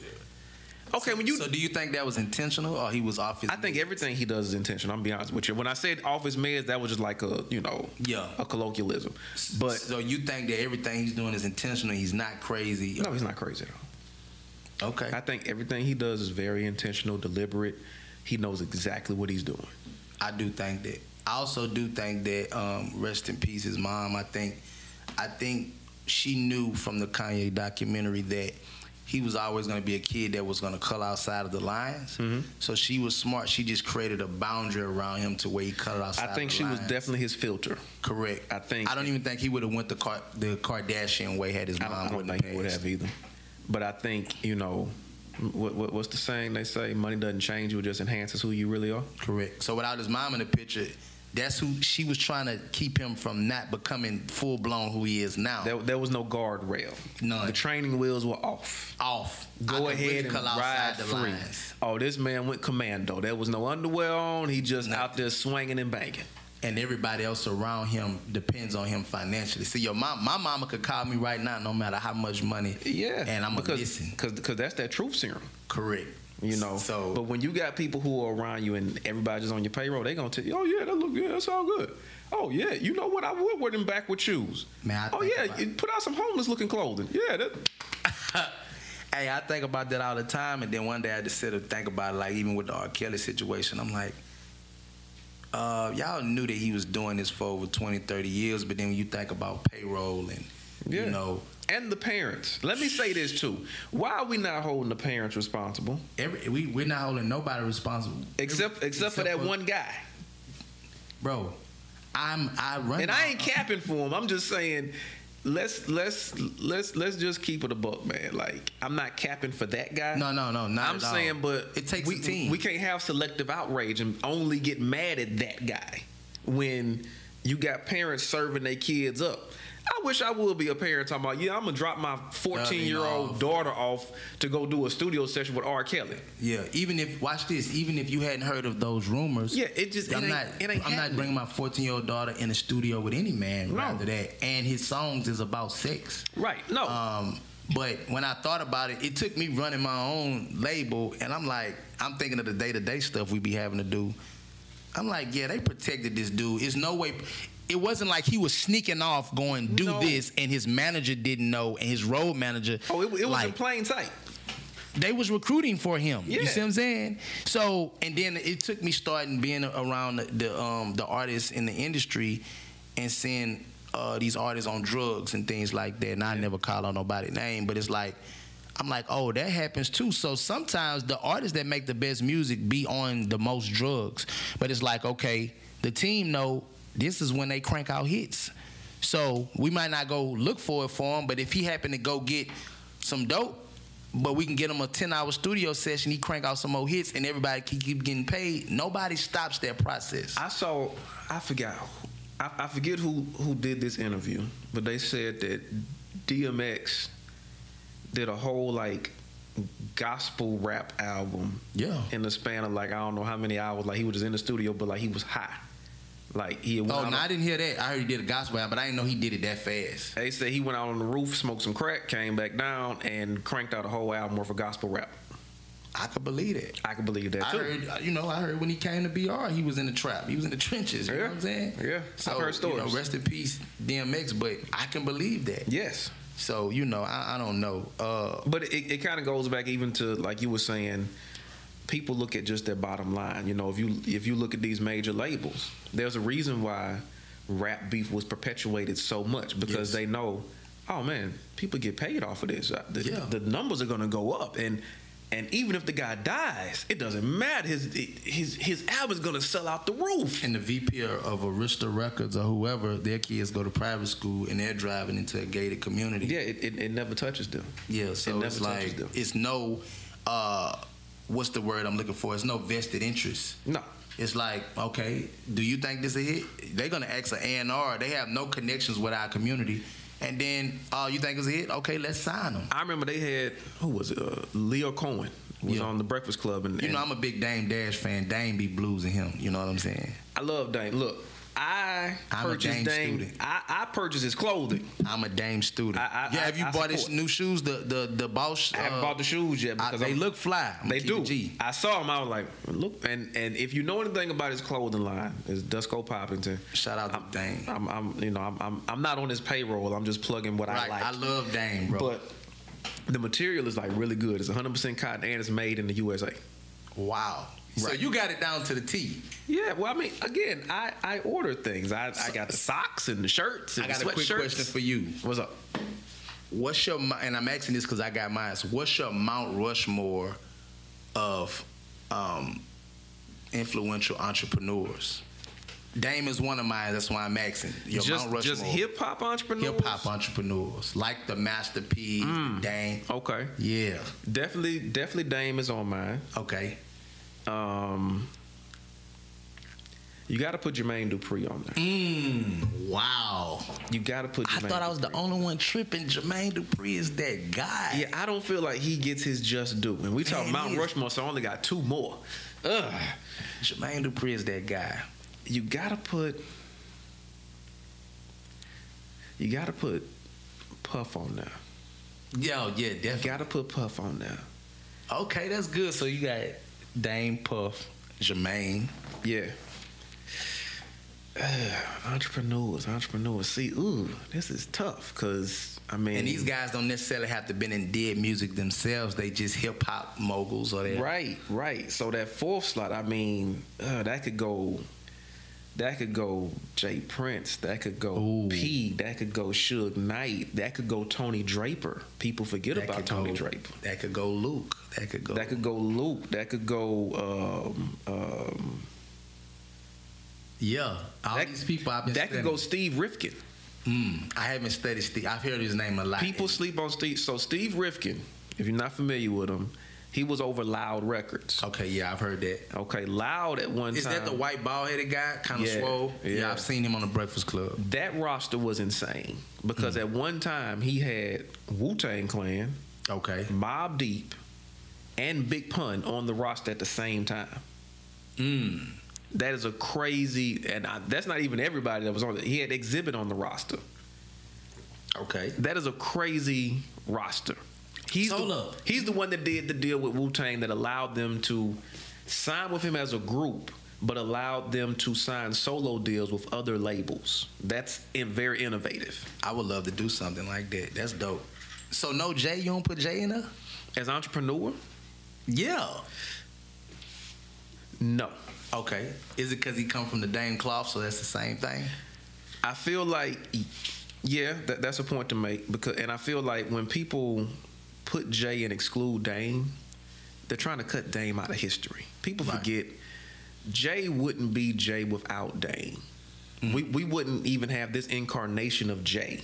Okay, when you so do you think that was intentional or he was off his? I think everything he does is intentional. I'm be honest with you. When I said office meds, that was just like a you know Yeah. a colloquialism. But so you think that everything he's doing is intentional? He's not crazy. no, he's not crazy at all. Okay. I think everything he does is very intentional, deliberate. He knows exactly what he's doing. I do think that. I also do think that um, rest in peace his mom. I think I think she knew from the Kanye documentary that he was always going to be a kid that was going to cut outside of the lines. Mhm. So she was smart. She just created a boundary around him to where he cut outside. I think she was definitely his filter. correct. I think- I don't even think he would have went the Car- the Kardashian way had his I mom don't, I don't think he would have either. But I think you know, what, what, what's the saying they say? Money doesn't change you; it just enhances who you really are. Correct. So without his mom in the picture, that's who she was trying to keep him from not becoming full blown who he is now. There, there was no guardrail. None. The training wheels were off. Off. Go could ahead really and ride the free. lines. Oh, this man went commando. There was no underwear on. He just out there swinging and banging. and everybody else around him depends on him financially. See, your mom, my mama could call me right now, no matter how much money. Yeah, and I'm gonna because listen. because because that's that truth serum. Correct. You know. So, but when you got people who are around you and everybody's just on your payroll, they gonna tell you, oh yeah, that look good, That's all good. Oh yeah, you know what? I would wear them backward shoes. Man, I oh yeah, you put out some homeless looking clothing. Yeah, that, hey, I think about that all the time, and then one day I just sit and think about it, like even with the R. Kelly situation, I'm like. Uh, y'all knew that he was doing this for over 20, 30 years, but then when you think about payroll and, Yeah. you know, and the parents. Let me say this too. Why are we not holding the parents responsible? every, we, we're not holding nobody responsible. Except except, for that one guy. Bro, I'm, I run. And I ain't capping for him. I'm just saying, let's let's let's let's just keep it a buck, man. Like I'm not capping for that guy. No, no, no, not I'm at all. saying, but It takes we, a team. We can't have selective outrage and only get mad at that guy when you got parents serving their kids up. I wish I would be a parent talking about, yeah, I'm gonna drop my 14 year old daughter off to go do a studio session with R. Kelly. Yeah, even if watch this, even if you hadn't heard of those rumors, Yeah, it just I'm ain't, not. it ain't I'm not bringing my 14 year old daughter in the studio with any man. No. Rather that, and his songs is about sex. right. No. Um, but when I thought about it, it took me running my own label, and I'm like, I'm thinking of the day to day stuff we be having to do. I'm like, yeah, they protected this dude. It's no way. It wasn't like he was sneaking off going do No. this, and his manager didn't know, and his road manager. oh, it, it was in plain sight. they was recruiting for him. Yeah. You see what I'm saying? So, and then it took me starting being around the, the um the artists in the industry and seeing uh, these artists on drugs and things like that. And I never call on nobody's name, but it's like I'm like, oh, that happens too. So sometimes the artists that make the best music be on the most drugs. But it's like, okay, the team know this is when they crank out hits. So we might not go look for it for him, but if he happened to go get some dope, but we can get him a 10 hour studio session, he crank out some more hits, and everybody can keep getting paid. Nobody stops that process. I saw, I forgot, I, I forget who who did this interview, but they said that DMX did a whole like gospel rap album Yeah. in the span of like I don't know how many hours. Like he was just in the studio, but like he was high. Like he went Oh, no, I didn't hear that. I heard he did a gospel album, but I didn't know he did it that fast. They said he went out on the roof, smoked some crack, came back down, and cranked out a whole album worth of gospel rap. I could believe that. I can believe that I too. heard, you know, I heard when he came to BR, he was in the trap. He was in the trenches. You know what I'm saying? Yeah. So, I've heard You know, rest in peace, DMX. But I can believe that. yes, So you know, I, I don't know. Uh, but it, it kind of goes back even to like you were saying. People look at just their bottom line. You know, if you if you look at these major labels, there's a reason why rap beef was perpetuated so much because Yes. they know, oh man, people get paid off of this. Uh, The, Yeah. the numbers are going to go up, and and even if the guy dies, it doesn't matter. His his his album's going to sell out the roof. and the VP of Arista Records or whoever, their kids go to private school and they're driving into a gated community. Yeah, it, it, it never touches them. Yeah, so never it's touches like them. it's no uh what's the word I'm looking for? It's no vested interest. No. It's like, okay, do you think this a hit? They're gonna ask an A&R. They have no connections with our community. And then, oh, you think it's a hit? Okay, let's sign them. I remember they had who was it? Uh, Lyor Cohen was Yeah. on the Breakfast Club, and, You know, I'm a big Dame Dash fan. Dame be bluesing him. You know what I'm saying? I love Dame. Look, I I'm a purchased Dame student. I, I purchased his clothing. I'm a Dame student. I- I- yeah, have you I- bought his new shoes? The the the Bosch. I haven't uh, bought the shoes yet because they I'm- look fly. I'm They do. keep it G. I saw him. I was like, look, and and if you know anything about his clothing line, it's Dusko Poppington. Shout out to I'm, Dame. I'm, I'm, you know, I'm, I'm, I'm not on his payroll. I'm just plugging what Right. I like. I love Dame, bro. but the material is like really good. It's 100% cotton and it's made in the USA. wow. So Right. you got it down to the T. Yeah, well, I mean, again, I, I order things. I, I got the socks and the shirts and I got a quick question for you. What's up? What's your and I'm asking this because I got mine. What's your Mount Rushmore of um, influential entrepreneurs? Dame is one of mine. That's why I'm asking. Your just Mount Rushmore. just hip hop entrepreneurs. hip hop entrepreneurs like the Master P, Mm. Dame. Okay, Yeah. definitely, definitely. Dame is on mine. Okay. Um, you got to put Jermaine Dupri on there. Mm, wow. You got to put. I Jermaine thought I was the only one tripping. Jermaine Dupri is that guy. Yeah, I don't feel like he gets his just due. And we talk Mount Rushmore, so I only got two more. Ugh. Jermaine Dupri is that guy. You gotta put. You gotta put Puff on there. Yo, yeah, You definitely. gotta put Puff on there. Okay, that's good. So you got Dame Puff, Jermaine. Yeah. Ugh, entrepreneurs, entrepreneurs. See, ooh, this is tough because I mean, And these guys don't necessarily have to been in dead music themselves. They just hip hop moguls or they Right, right. So that fourth slot, I mean, uh, that could go. That could go J. Prince. That could go Ooh. P. That could go Suge Knight. That could go Tony Draper. People forget that about Tony go, Draper. That could go Luke. That could go. That could go Luke. That could go. Um, um, yeah. All that, these people I've been. that could go Steve Rifkin. Mm, I haven't studied Steve. I've heard his name a lot. People sleep on Steve. So Steve Rifkin, if you're not familiar with him, He was over Loud Records. Okay, yeah, I've heard that. Okay, Loud at one time. Is time. that the white bald headed guy, kind of Yeah, swole? yeah. I've seen him on the Breakfast Club. that roster was insane because at one time he had Wu Tang Clan, Okay. Mobb Deep, and Big Pun on the roster at the same time. Mm. That is a crazy, and I, that's not even everybody that was on it. He had Xzibit on the roster. Okay. That is a crazy roster. He's the, he's the one that did the deal with Wu Tang that allowed them to sign with him as a group, but allowed them to sign solo deals with other labels. That's in, very innovative. I would love to do something like that. That's dope. So no Jay, you don't put Jay in there? As entrepreneur, Yeah. no. Okay. Is it because he come from the Dame cloth, so that's the same thing? I feel like, yeah, that, that's a point to make because, and I feel like when people put Jay and exclude Dame, they're trying to cut Dame out of history. People Right. forget Jay wouldn't be Jay without Dame. Mm-hmm. We we wouldn't even have this incarnation of Jay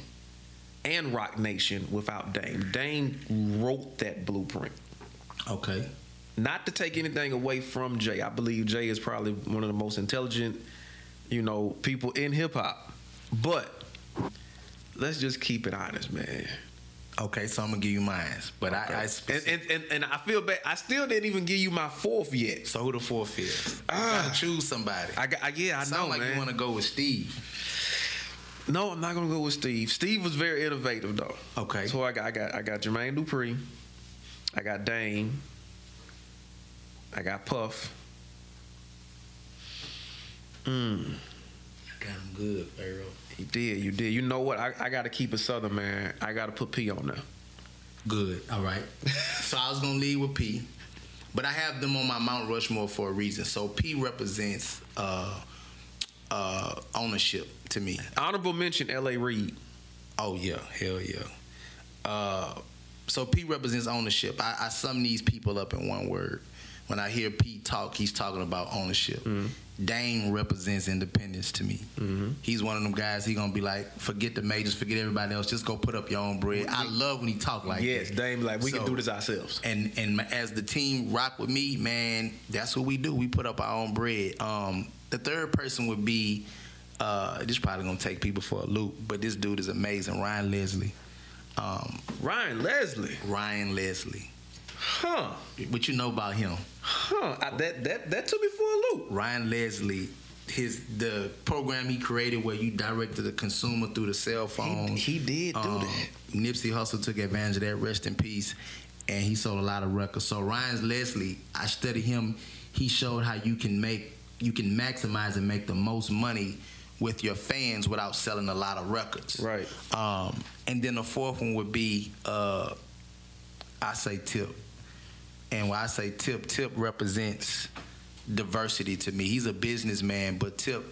and Roc Nation without Dame. Dame wrote that blueprint. Okay. Not to take anything away from Jay. I believe Jay is probably one of the most intelligent, you know, people in hip hop. But let's just keep it honest, man. Okay, so I'm gonna give you mine, but I, I and, and, and, and I feel bad. I still didn't even give you my fourth yet. so who the fourth is? Ah. gotta choose somebody. I got, I, yeah, I Sound know, like man. you want to go with Steve. No, I'm not gonna go with Steve. Steve was very innovative though. Okay. So I got, I got, I got Jermaine Dupri. I got Dame. I got Puff. Mm. Got him good, Pharaoh. You did, you did. You know what? I, I got to keep it southern, man. I got to put P on there. Good. All right. so I was gonna lead with P, but I have them on my Mount Rushmore for a reason. So P represents uh, uh, ownership to me. Honorable mention, L.A. Reid. Oh yeah, hell yeah. Uh, so P represents ownership. I, I sum these people up in one word. When I hear Pete talk, he's talking about ownership. Dame represents independence to me. He's one of them guys. He gonna be like, forget the majors, forget everybody else. Just go put up your own bread. I love when he talk like that. yes, that. Dame, like we can do this ourselves. and and as the team rock with me, man, that's what we do. We put up our own bread. Um, the third person would be, uh, this probably gonna take people for a loop, but this dude is amazing, Ryan Leslie. Um, Ryan Leslie. Ryan Leslie. Huh. What you know about him? Huh. I, that that that took me for a loop. Ryan Leslie, his the program he created where you directed the consumer through the cell phone. he did do Um, that. Nipsey Hussle took advantage of that. Rest in peace. And he sold a lot of records. So Ryan Leslie, I studied him. He showed how you can make, you can maximize and make the most money with your fans without selling a lot of records. Right. Um, and then the fourth one would be, uh, I say Tip. And when I say Tip, Tip represents diversity to me. He's a businessman, but Tip,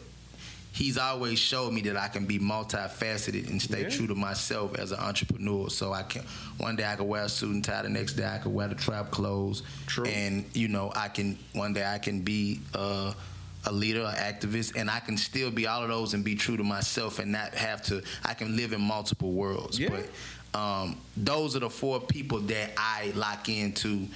he's always showed me that I can be multifaceted and stay Yeah. true to myself as an entrepreneur. So I can one day I can wear a suit and tie, the next day I can wear the trap clothes. True. And you know, I can one day I can be uh, a leader, an activist, and I can still be all of those and be true to myself and not have to. I can live in multiple worlds. Yeah. But um, those are the four people that I lock into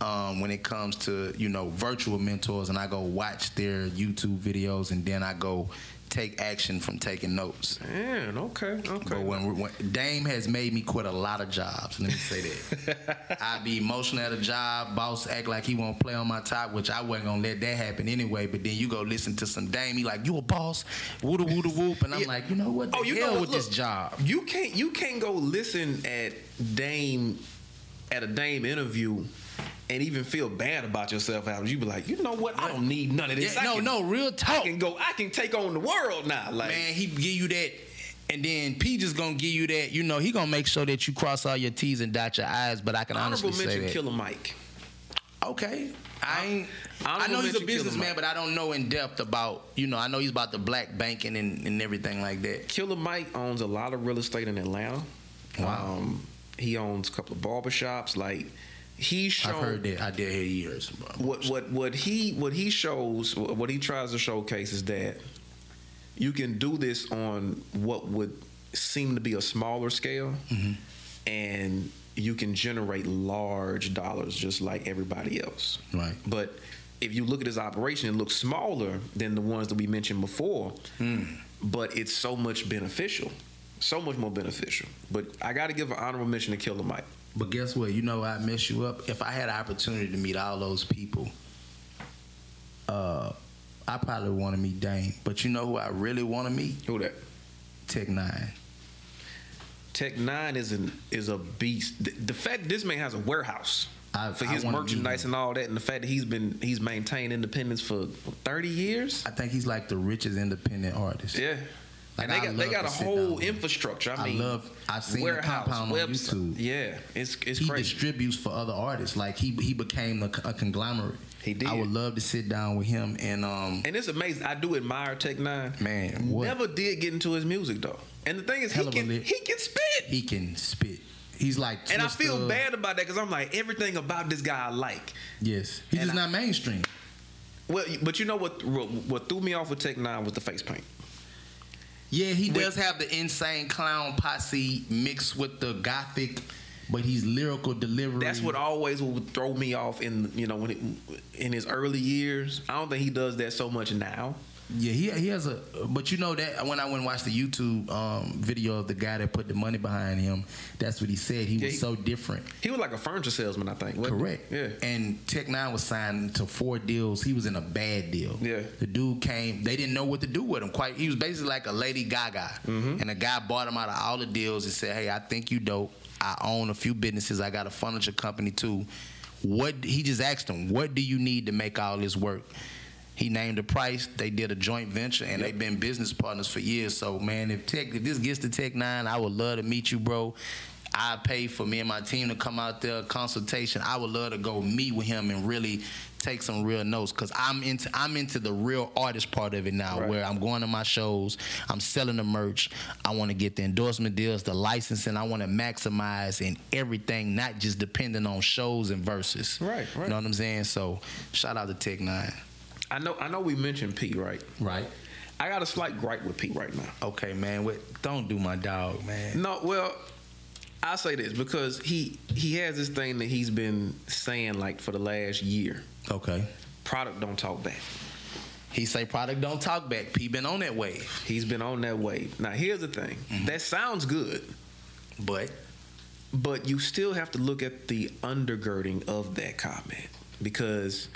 um, when it comes to you know virtual mentors, and I go watch their YouTube videos, and then I go take action from taking notes. Man, okay, okay. But when, when Dame has made me quit a lot of jobs, let me say that. I be emotional at a job, boss act like he won't play on my top, which I wasn't gonna let that happen anyway. But then you go listen to some Dame, he like you a boss, woota woota whoop, and I'm Yeah. like, you know what? The Oh, you hell know with this job. You can't you can't go listen at Dame at a Dame interview and even feel bad about yourself after you be like, you know what? I don't need none of this. Yeah, no, can- no, real talk. I can go. I can take on the world now. Like, Man, he give you that, and then P just gonna give you that. You know, he gonna make sure that you cross all your T's and dot your I's. But I can honorable honestly say mention that. Killer Mike. Okay. I ain't. I know he's a businessman, but I don't know in depth about. You know, I know he's about the black banking and, and everything like that. Killer Mike owns a lot of real estate in Atlanta. Wow. Um, he owns a couple of barbershops. Like he showed I've heard that. I did hear heard some. what what what he what he shows what he tries to showcase is that you can do this on what would seem to be a smaller scale Mhm. and you can generate large dollars just like everybody else. Right. But if you look at his operation, it looks smaller than the ones that we mentioned before. But it's so much beneficial, so much more beneficial. But I got to give an honorable mention to Killer Mike. But guess what? You know I mess you up. If I had an opportunity to meet all those people, uh, I probably want to meet Dame. But you know who I really want to meet? Who that? Tech Nine. Tech Nine is an is a beast. The, the fact this man has a warehouse I- for his merchandise and all that, and the fact that he's been he's maintained independence for thirty years. I think he's like the richest independent artist. Yeah. Like, and they got they got a whole infrastructure. I I mean, love- I've seen the warehouse, compound on website. YouTube. Yeah, it's it's he crazy. distributes for other artists. Like he he became a, a conglomerate. He did. I would love to sit down with him and um and it's amazing. I do admire Tech Nine. Man, what? never did get into his music though. And the thing is, Hell he can lit- he can spit. he can spit. He's like and I feel Twista. bad about that because I'm like everything about this guy I like. Yes, he's And just I- not mainstream. Well, but you know what? What, what threw me off with Tech Nine was the face paint. Yeah, he does have the insane clown posse mixed with the gothic, but he's lyrical delivery. That's what always would throw me off in you know when it, in his early years. I don't think he does that so much now. Yeah, he he has a. But you know that when I went and watched the YouTube um, video of the guy that put the money behind him, that's what he said. He Yeah, was he- so different. He was like a furniture salesman, I think. wasn't he? Correct. Yeah. And Tech Nine was signed to four deals. He was in a bad deal. Yeah. The dude came. They didn't know what to do with him. Quite. He was basically like a Lady Gaga. Mm-hmm. And the guy bought him out of all the deals and said, "Hey, I think you dope. I own a few businesses. I got a furniture company too. What?" He just asked him, "What do you need to make all this work?" He named a price. They did a joint venture, and they've been business partners for years. So, man, if Tech, if this gets to Tech Nine, I would love to meet you, bro. I pay for me and my team to come out there consultation. I would love to go meet with him and really take some real notes because I'm into I'm into the real artist part of it now, Right. where I'm going to my shows, I'm selling the merch, I want to get the endorsement deals, the licensing, I want to maximize and everything, not just depending on shows and verses. Right, right. You know what I'm saying? So, shout out to Tech Nine. I know. I know. We mentioned Pete right? Right. I got a slight gripe with Pete right now. Okay, man. What? Don't do my dog, man. No, well, I'll say this because he he has this thing that he's been saying like for the last year. Okay. Product don't talk back. He say product don't talk back. P been on that wave, He's been on that wave. Now here's the thing. Mm-hmm. That sounds good, but but you still have to look at the undergirding of that comment because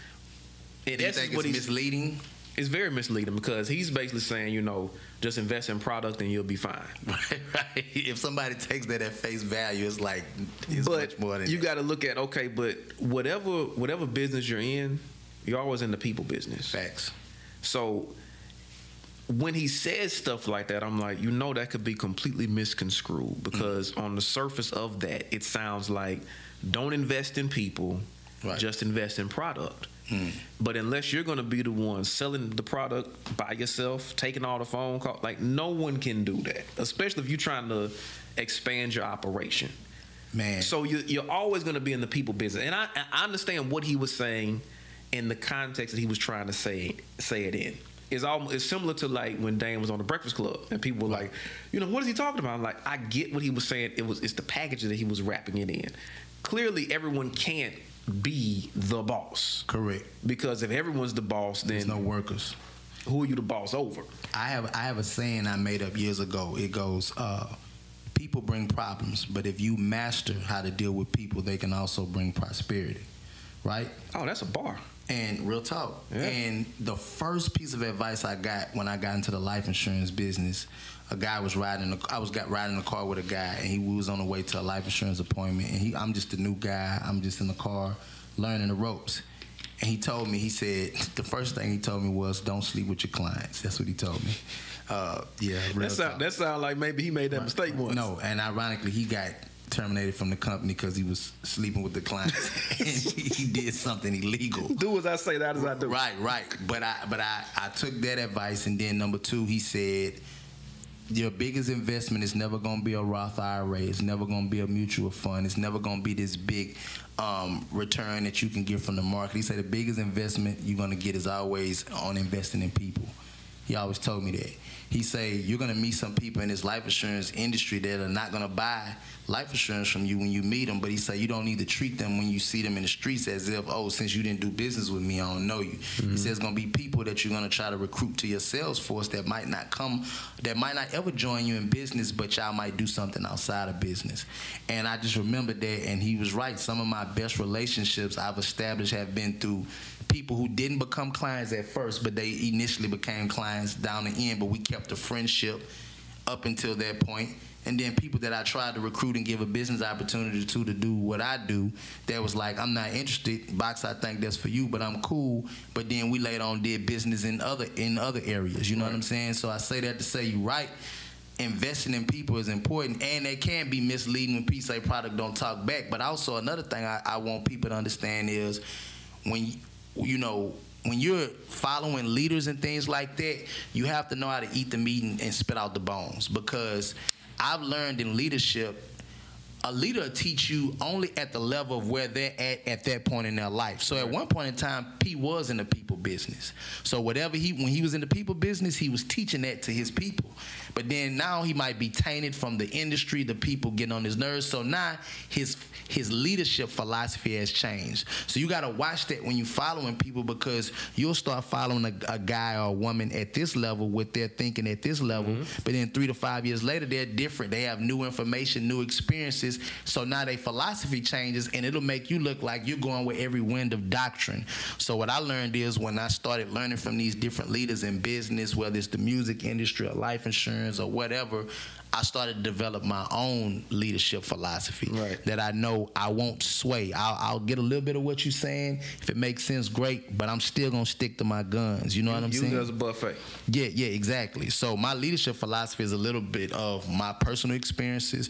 do you think what it's he's misleading? it's very misleading because he's basically saying, you know, just invest in product and you'll be fine. Right, right. If somebody takes that at face value, it's like it's but much more than you got to look at okay, but whatever whatever business you're in, you're always in the people business. facts. So when he says stuff like that, I'm like, you know, that could be completely misconstrued because Mm. on the surface of that, it sounds like don't invest in people, Right. just invest in product. Mm. But unless you're going to be the one selling the product by yourself, taking all the phone calls, like no one can do that, especially if you're trying to expand your operation. Man, So you, you're always going to be in the people business, and I, I understand what he was saying in the context that he was trying to say say it in. It's almost it's similar to like when Dame was on the Breakfast Club, and people were like, you know, what is he talking about? I'm like, I get what he was saying. It was it's the package that he was wrapping it in. Clearly, everyone can't be the boss correct. because if everyone's the boss, then There's no workers. who are you the boss over? I have I have a saying I made up years ago. It goes, uh, people bring problems, but if you master how to deal with people, they can also bring prosperity. Right? Oh, that's a bar. And real talk. Yeah. And the first piece of advice I got when I got into the life insurance business, a guy was riding. The, I was got riding the car with a guy, and he was on the way to a life insurance appointment. And he, I'm just a new guy. I'm just in the car, learning the ropes. And he told me, he said, the first thing he told me was, "Don't sleep with your clients." That's what he told me. Uh, yeah, That sound that sound like maybe he made that mistake once. No, and ironically, he got terminated from the company because he was sleeping with the clients. and he did something illegal. do as I say, that as I do. Right, right. But I but I, I took that advice and then number two, he said your biggest investment is never gonna be a Roth IRA. It's never gonna be a mutual fund. It's never gonna be this big um, return that you can get from the market. He said the biggest investment you're gonna get is always on investing in people. He always told me that. He say you're gonna meet some people in this life insurance industry that are not gonna buy life insurance from you when you meet them, but he said you don't need to treat them when you see them in the streets as if, oh, since you didn't do business with me, I don't know you. Mm-hmm. He says it's gonna be people that you're gonna try to recruit to your sales force that might not come, that might not ever join you in business, but y'all might do something outside of business. And I just remembered that, and he was right. Some of my best relationships I've established have been through people who didn't become clients at first, but they initially became clients down the end, but we kept a friendship up until that point. point and then people that I tried to recruit and give a business opportunity to to do what I do, that was like, I'm not interested. Boxx, I think that's for you, but I'm cool. But then we later on did business in other in other areas. You know right. what I'm saying? So I say that to say you right. Investing in people is important, and they can be misleading when people say product don't talk back. But also another thing I, I want people to understand is when you know when you're following leaders and things like that, you have to know how to eat the meat and, and spit out the bones because I've learned in leadership a leader will teach you only at the level of where they're at at that point in their life. So at one point in time, P was in the people business. So whatever he when he was in the people business, he was teaching that to his people. But then now he might be tainted from the industry, the people getting on his nerves. So now his his leadership philosophy has changed. So you got to watch that when you're following people because you'll start following a, a, guy or a woman at this level with their thinking at this level. Mm-hmm. But then three to five years later, they're different. They have new information, new experiences. So now their philosophy changes, and it'll make you look like you're going with every wind of doctrine. So what I learned is when I started learning from these different leaders in business, whether it's the music industry or life insurance or whatever, I started to develop my own leadership philosophy right. that I know I won't sway. I'll, I'll, get a little bit of what you're saying. If it makes sense, great. But I'm still gonna stick to my guns. You know what I'm you saying? You as a buffet. Yeah, yeah, exactly. So my leadership philosophy is a little bit of my personal experiences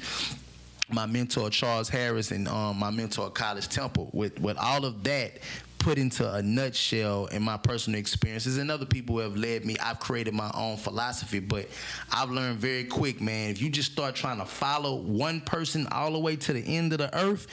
my mentor Charles Harris and um, my mentor College Temple. With with all of that put into a nutshell in my personal experiences and other people have led me, I've created my own philosophy. But I've learned very quick, man, if you just start trying to follow one person all the way to the end of the earth,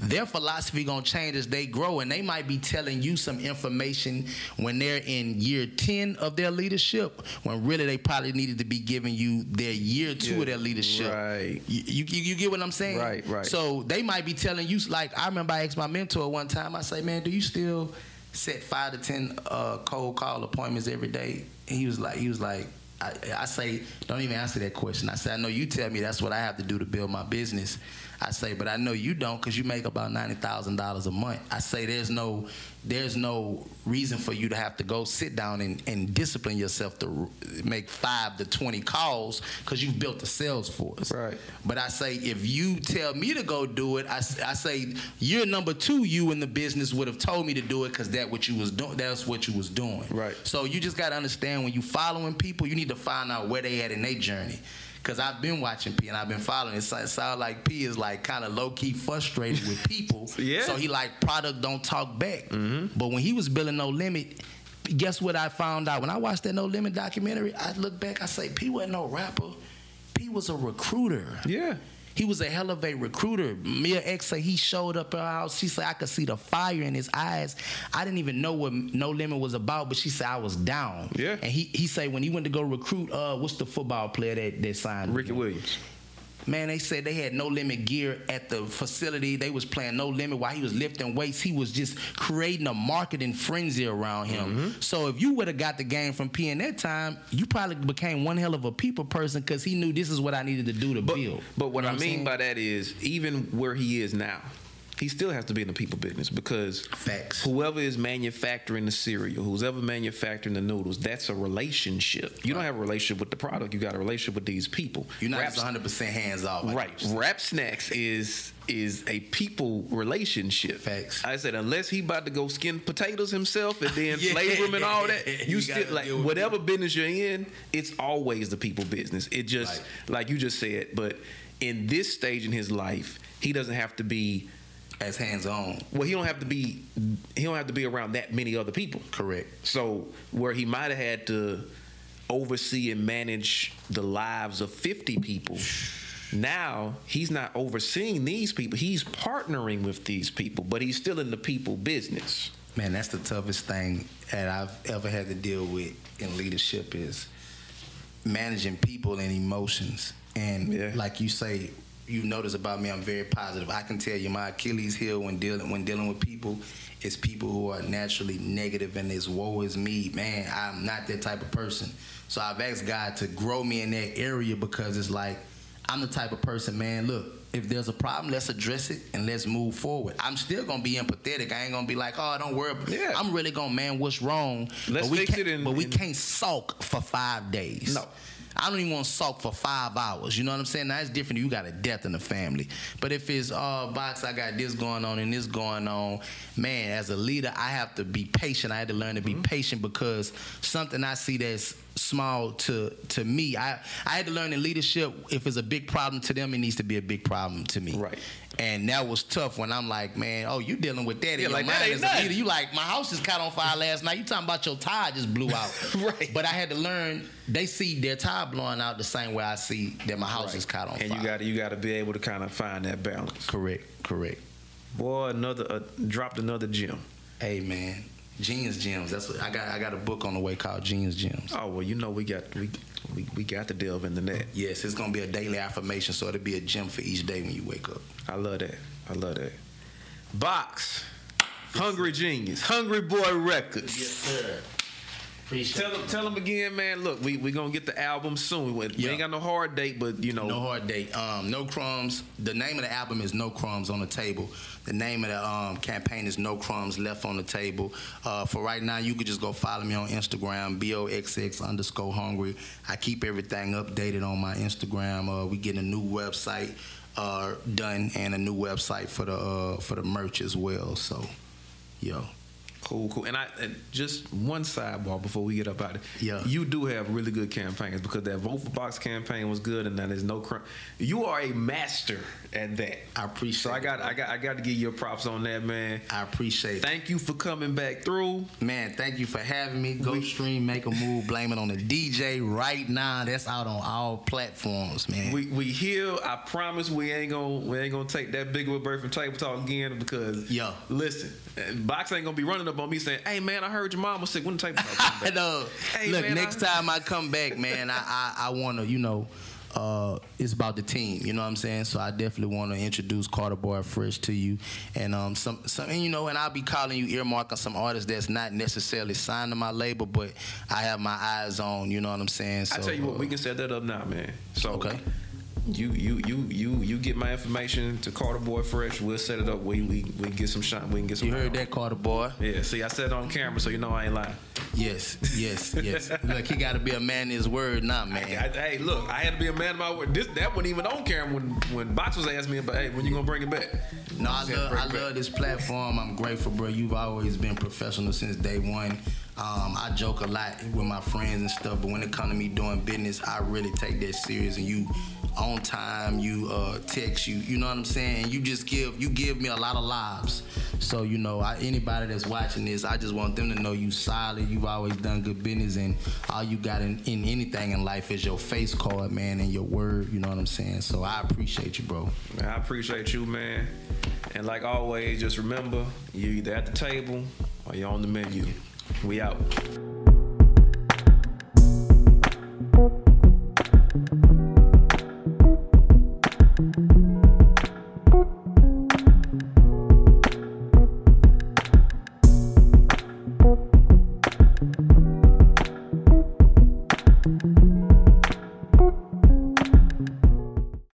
their philosophy gonna change as they grow and they might be telling you some information when they're in year 10 of their leadership when really they probably needed to be giving you their year two yeah, of their leadership. right. You, you, you, get what i'm saying? Right right. So they might be telling you like i remember i asked my mentor one time i say man do you still set five to ten uh, cold call appointments every day? And he was like he was like I, I say don't even answer that question. I say i know you tell me that's what i have to do to build my business I say, but I know you don't because you make about ninety thousand dollars a month. I say there's no there's no reason for you to have to go sit down and, and discipline yourself to make five to 20 calls because you've built a sales force. Right. But I say, if you tell me to go do it, I, I say, you're number two, you in the business would have told me to do it because that what you was doing. That's what you was doing. Right. So you just got to understand when you following people, you need to find out where they at in their journey because I've been watching P and I've been following. It sounds like P is like kind of low key frustrated with people. yeah. So he like product don't talk back. Mm-hmm. But when he was building No Limit, guess what I found out when I watched that No Limit documentary? I look back, I say P wasn't no rapper. P was a recruiter. Yeah. He was a hell of a recruiter. Mia X say he showed up at our house. She said I could see the fire in his eyes. I didn't even know what No Limit was about, but she said I was down. Yeah. And he he said when he went to go recruit, uh, what's the football player that that signed? Ricky Williams. Man, they said they had no limit gear at the facility. They was playing no limit while he was lifting weights. He was just creating a marketing frenzy around him. Mm-hmm. So if you would have got the game from P in that time, you probably became one hell of a people person because he knew this is what I needed to do to but, build. But what you know I mean by that is even where he is now he still has to be in the people business because Facts. whoever is manufacturing the cereal, who's ever manufacturing the noodles, that's a relationship. You right. don't have a relationship with the product. You got a relationship with these people. You're not Rap, 100 percent hands off. Right. Rap snacks is is a people relationship. Facts. I said unless he about to go skin potatoes himself and then yeah. flavor them and all that, you, you still like whatever business you're in, it's always the people business. It just right. like you just said, but in this stage in his life, he doesn't have to be as hands on. Well, he don't have to be he don't have to be around that many other people. Correct. So where he might have had to oversee and manage the lives of 50 people. Now he's not overseeing these people. He's partnering with these people, but he's still in the people business. Man, that's the toughest thing that I've ever had to deal with in leadership is managing people and emotions. And Yeah. like you say, you notice about me, I'm very positive. I can tell you my Achilles heel when dealing when dealing with people is people who are naturally negative and this woe is me. Man, I'm not that type of person. So I've asked God to grow me in that area because it's like I'm the type of person, man, look, if there's a problem, let's address it and let's move forward. I'm still gonna be empathetic. I ain't gonna be like, oh, don't worry. Yeah. I'm really gonna, man, what's wrong? Let's but we fix can't- it and- But we can't sulk for five days. No. I don't even want to sulk for five hours. You know what I'm saying? Now it's different. You got a death in the family. But if it's uh boxx, I got this going on and this going on. Man, as a leader, I have to be patient. I had to learn to Mm-hmm. be patient because something I see that's small to to me, I I had to learn in leadership. If it's a big problem to them, it needs to be a big problem to me. Right. And that was tough when I'm like, man, oh, you dealing with that in Yeah, your like, that mind ain't nothing. You like, my house just caught on fire last night. You talking about your tire just blew out. Right. But I had to learn. They see their tire blowing out the same way I see that my house Right. is caught on and fire. And you got to you got to be able to kind of find that balance. correct, correct. Boy, another uh, dropped another gem. Hey man, Genius Gems. That's what I got. I got a book on the way called Genius Gems. Oh well, you know we got we we, we got to delve in the that. Yes, it's gonna be a daily affirmation, so it'll be a gem for each day when you wake up. I love that. I love that. Boxx, Hungry Genius, Hungry Boy Records. Yes, sir. Appreciate Tell them, tell them again, man. Look, we we gonna get the album soon. We, we Yeah. ain't got no hard date, but you know, No hard date. Um, no crumbs. The name of the album is No Crumbs on the Table. The name of the um, campaign is No Crumbs Left on the Table. Uh, for right now, you could just go follow me on Instagram, boxx underscore hungry. I keep everything updated on my Instagram. Uh, we getting a new website uh, done and a new website for the uh, for the merch as well. So, yo. Cool, cool. And I and just one sidebar before we get up out of it. Yeah. You do have really good campaigns because that Vote for Boxx campaign was good and now there's no crime. You are a master at that. I appreciate So I got. I got I got to give you props on that, man. I appreciate it. Thank you for coming back through. Man, thank you for having me. Go stream, make a move, blame it on the DJ right now. That's out on all platforms, man. We we here. I promise we ain't gonna we ain't gonna take that big of a break from table talk again because Yeah. listen, boxx ain't gonna be running up on me saying, "Hey man, I heard your mom was sick. When the come I back?" know. Hey, Look, man, next I- time I come back, man, I I, I want to, you know, uh, it's about the team. You know what I'm saying? So I definitely want to introduce Carter Boy Fresh to you, and um, some some, and, you know, and I'll be calling you earmarking some artists that's not necessarily signed to my label, but I have my eyes on. You know what I'm saying? So I tell you what, uh, we can set that up now, man. So Okay. You you you you you get my information to Carter Boy Fresh. We'll set it up. We we we get some shot. We can get some. You heard that, Carter Boy? Yeah. See, I said it on camera, so you know I ain't lying. Yes, yes, yes. Look, he got to be a man in his word not man. I, hey, look, I had to be a man of my word. This that wasn't even on camera when when Boxx was asking me about, hey, when you gonna bring it back? No, I love, I back. love this platform. I'm grateful, bro. You've always been professional since day one. Um, I joke a lot with my friends and stuff, but when it comes to me doing business, I really take that serious. And you, on time, you uh, text you. You know what I'm saying? You just give you give me a lot of lives. So you know, I, anybody that's watching this, I just want them to know you solid. You've always done good business, and all you got in, in anything in life is your face card, man, and your word. You know what I'm saying? So I appreciate you, bro. Man, I appreciate you, man. And like always, just remember, you either at the table or you're on the menu. We out.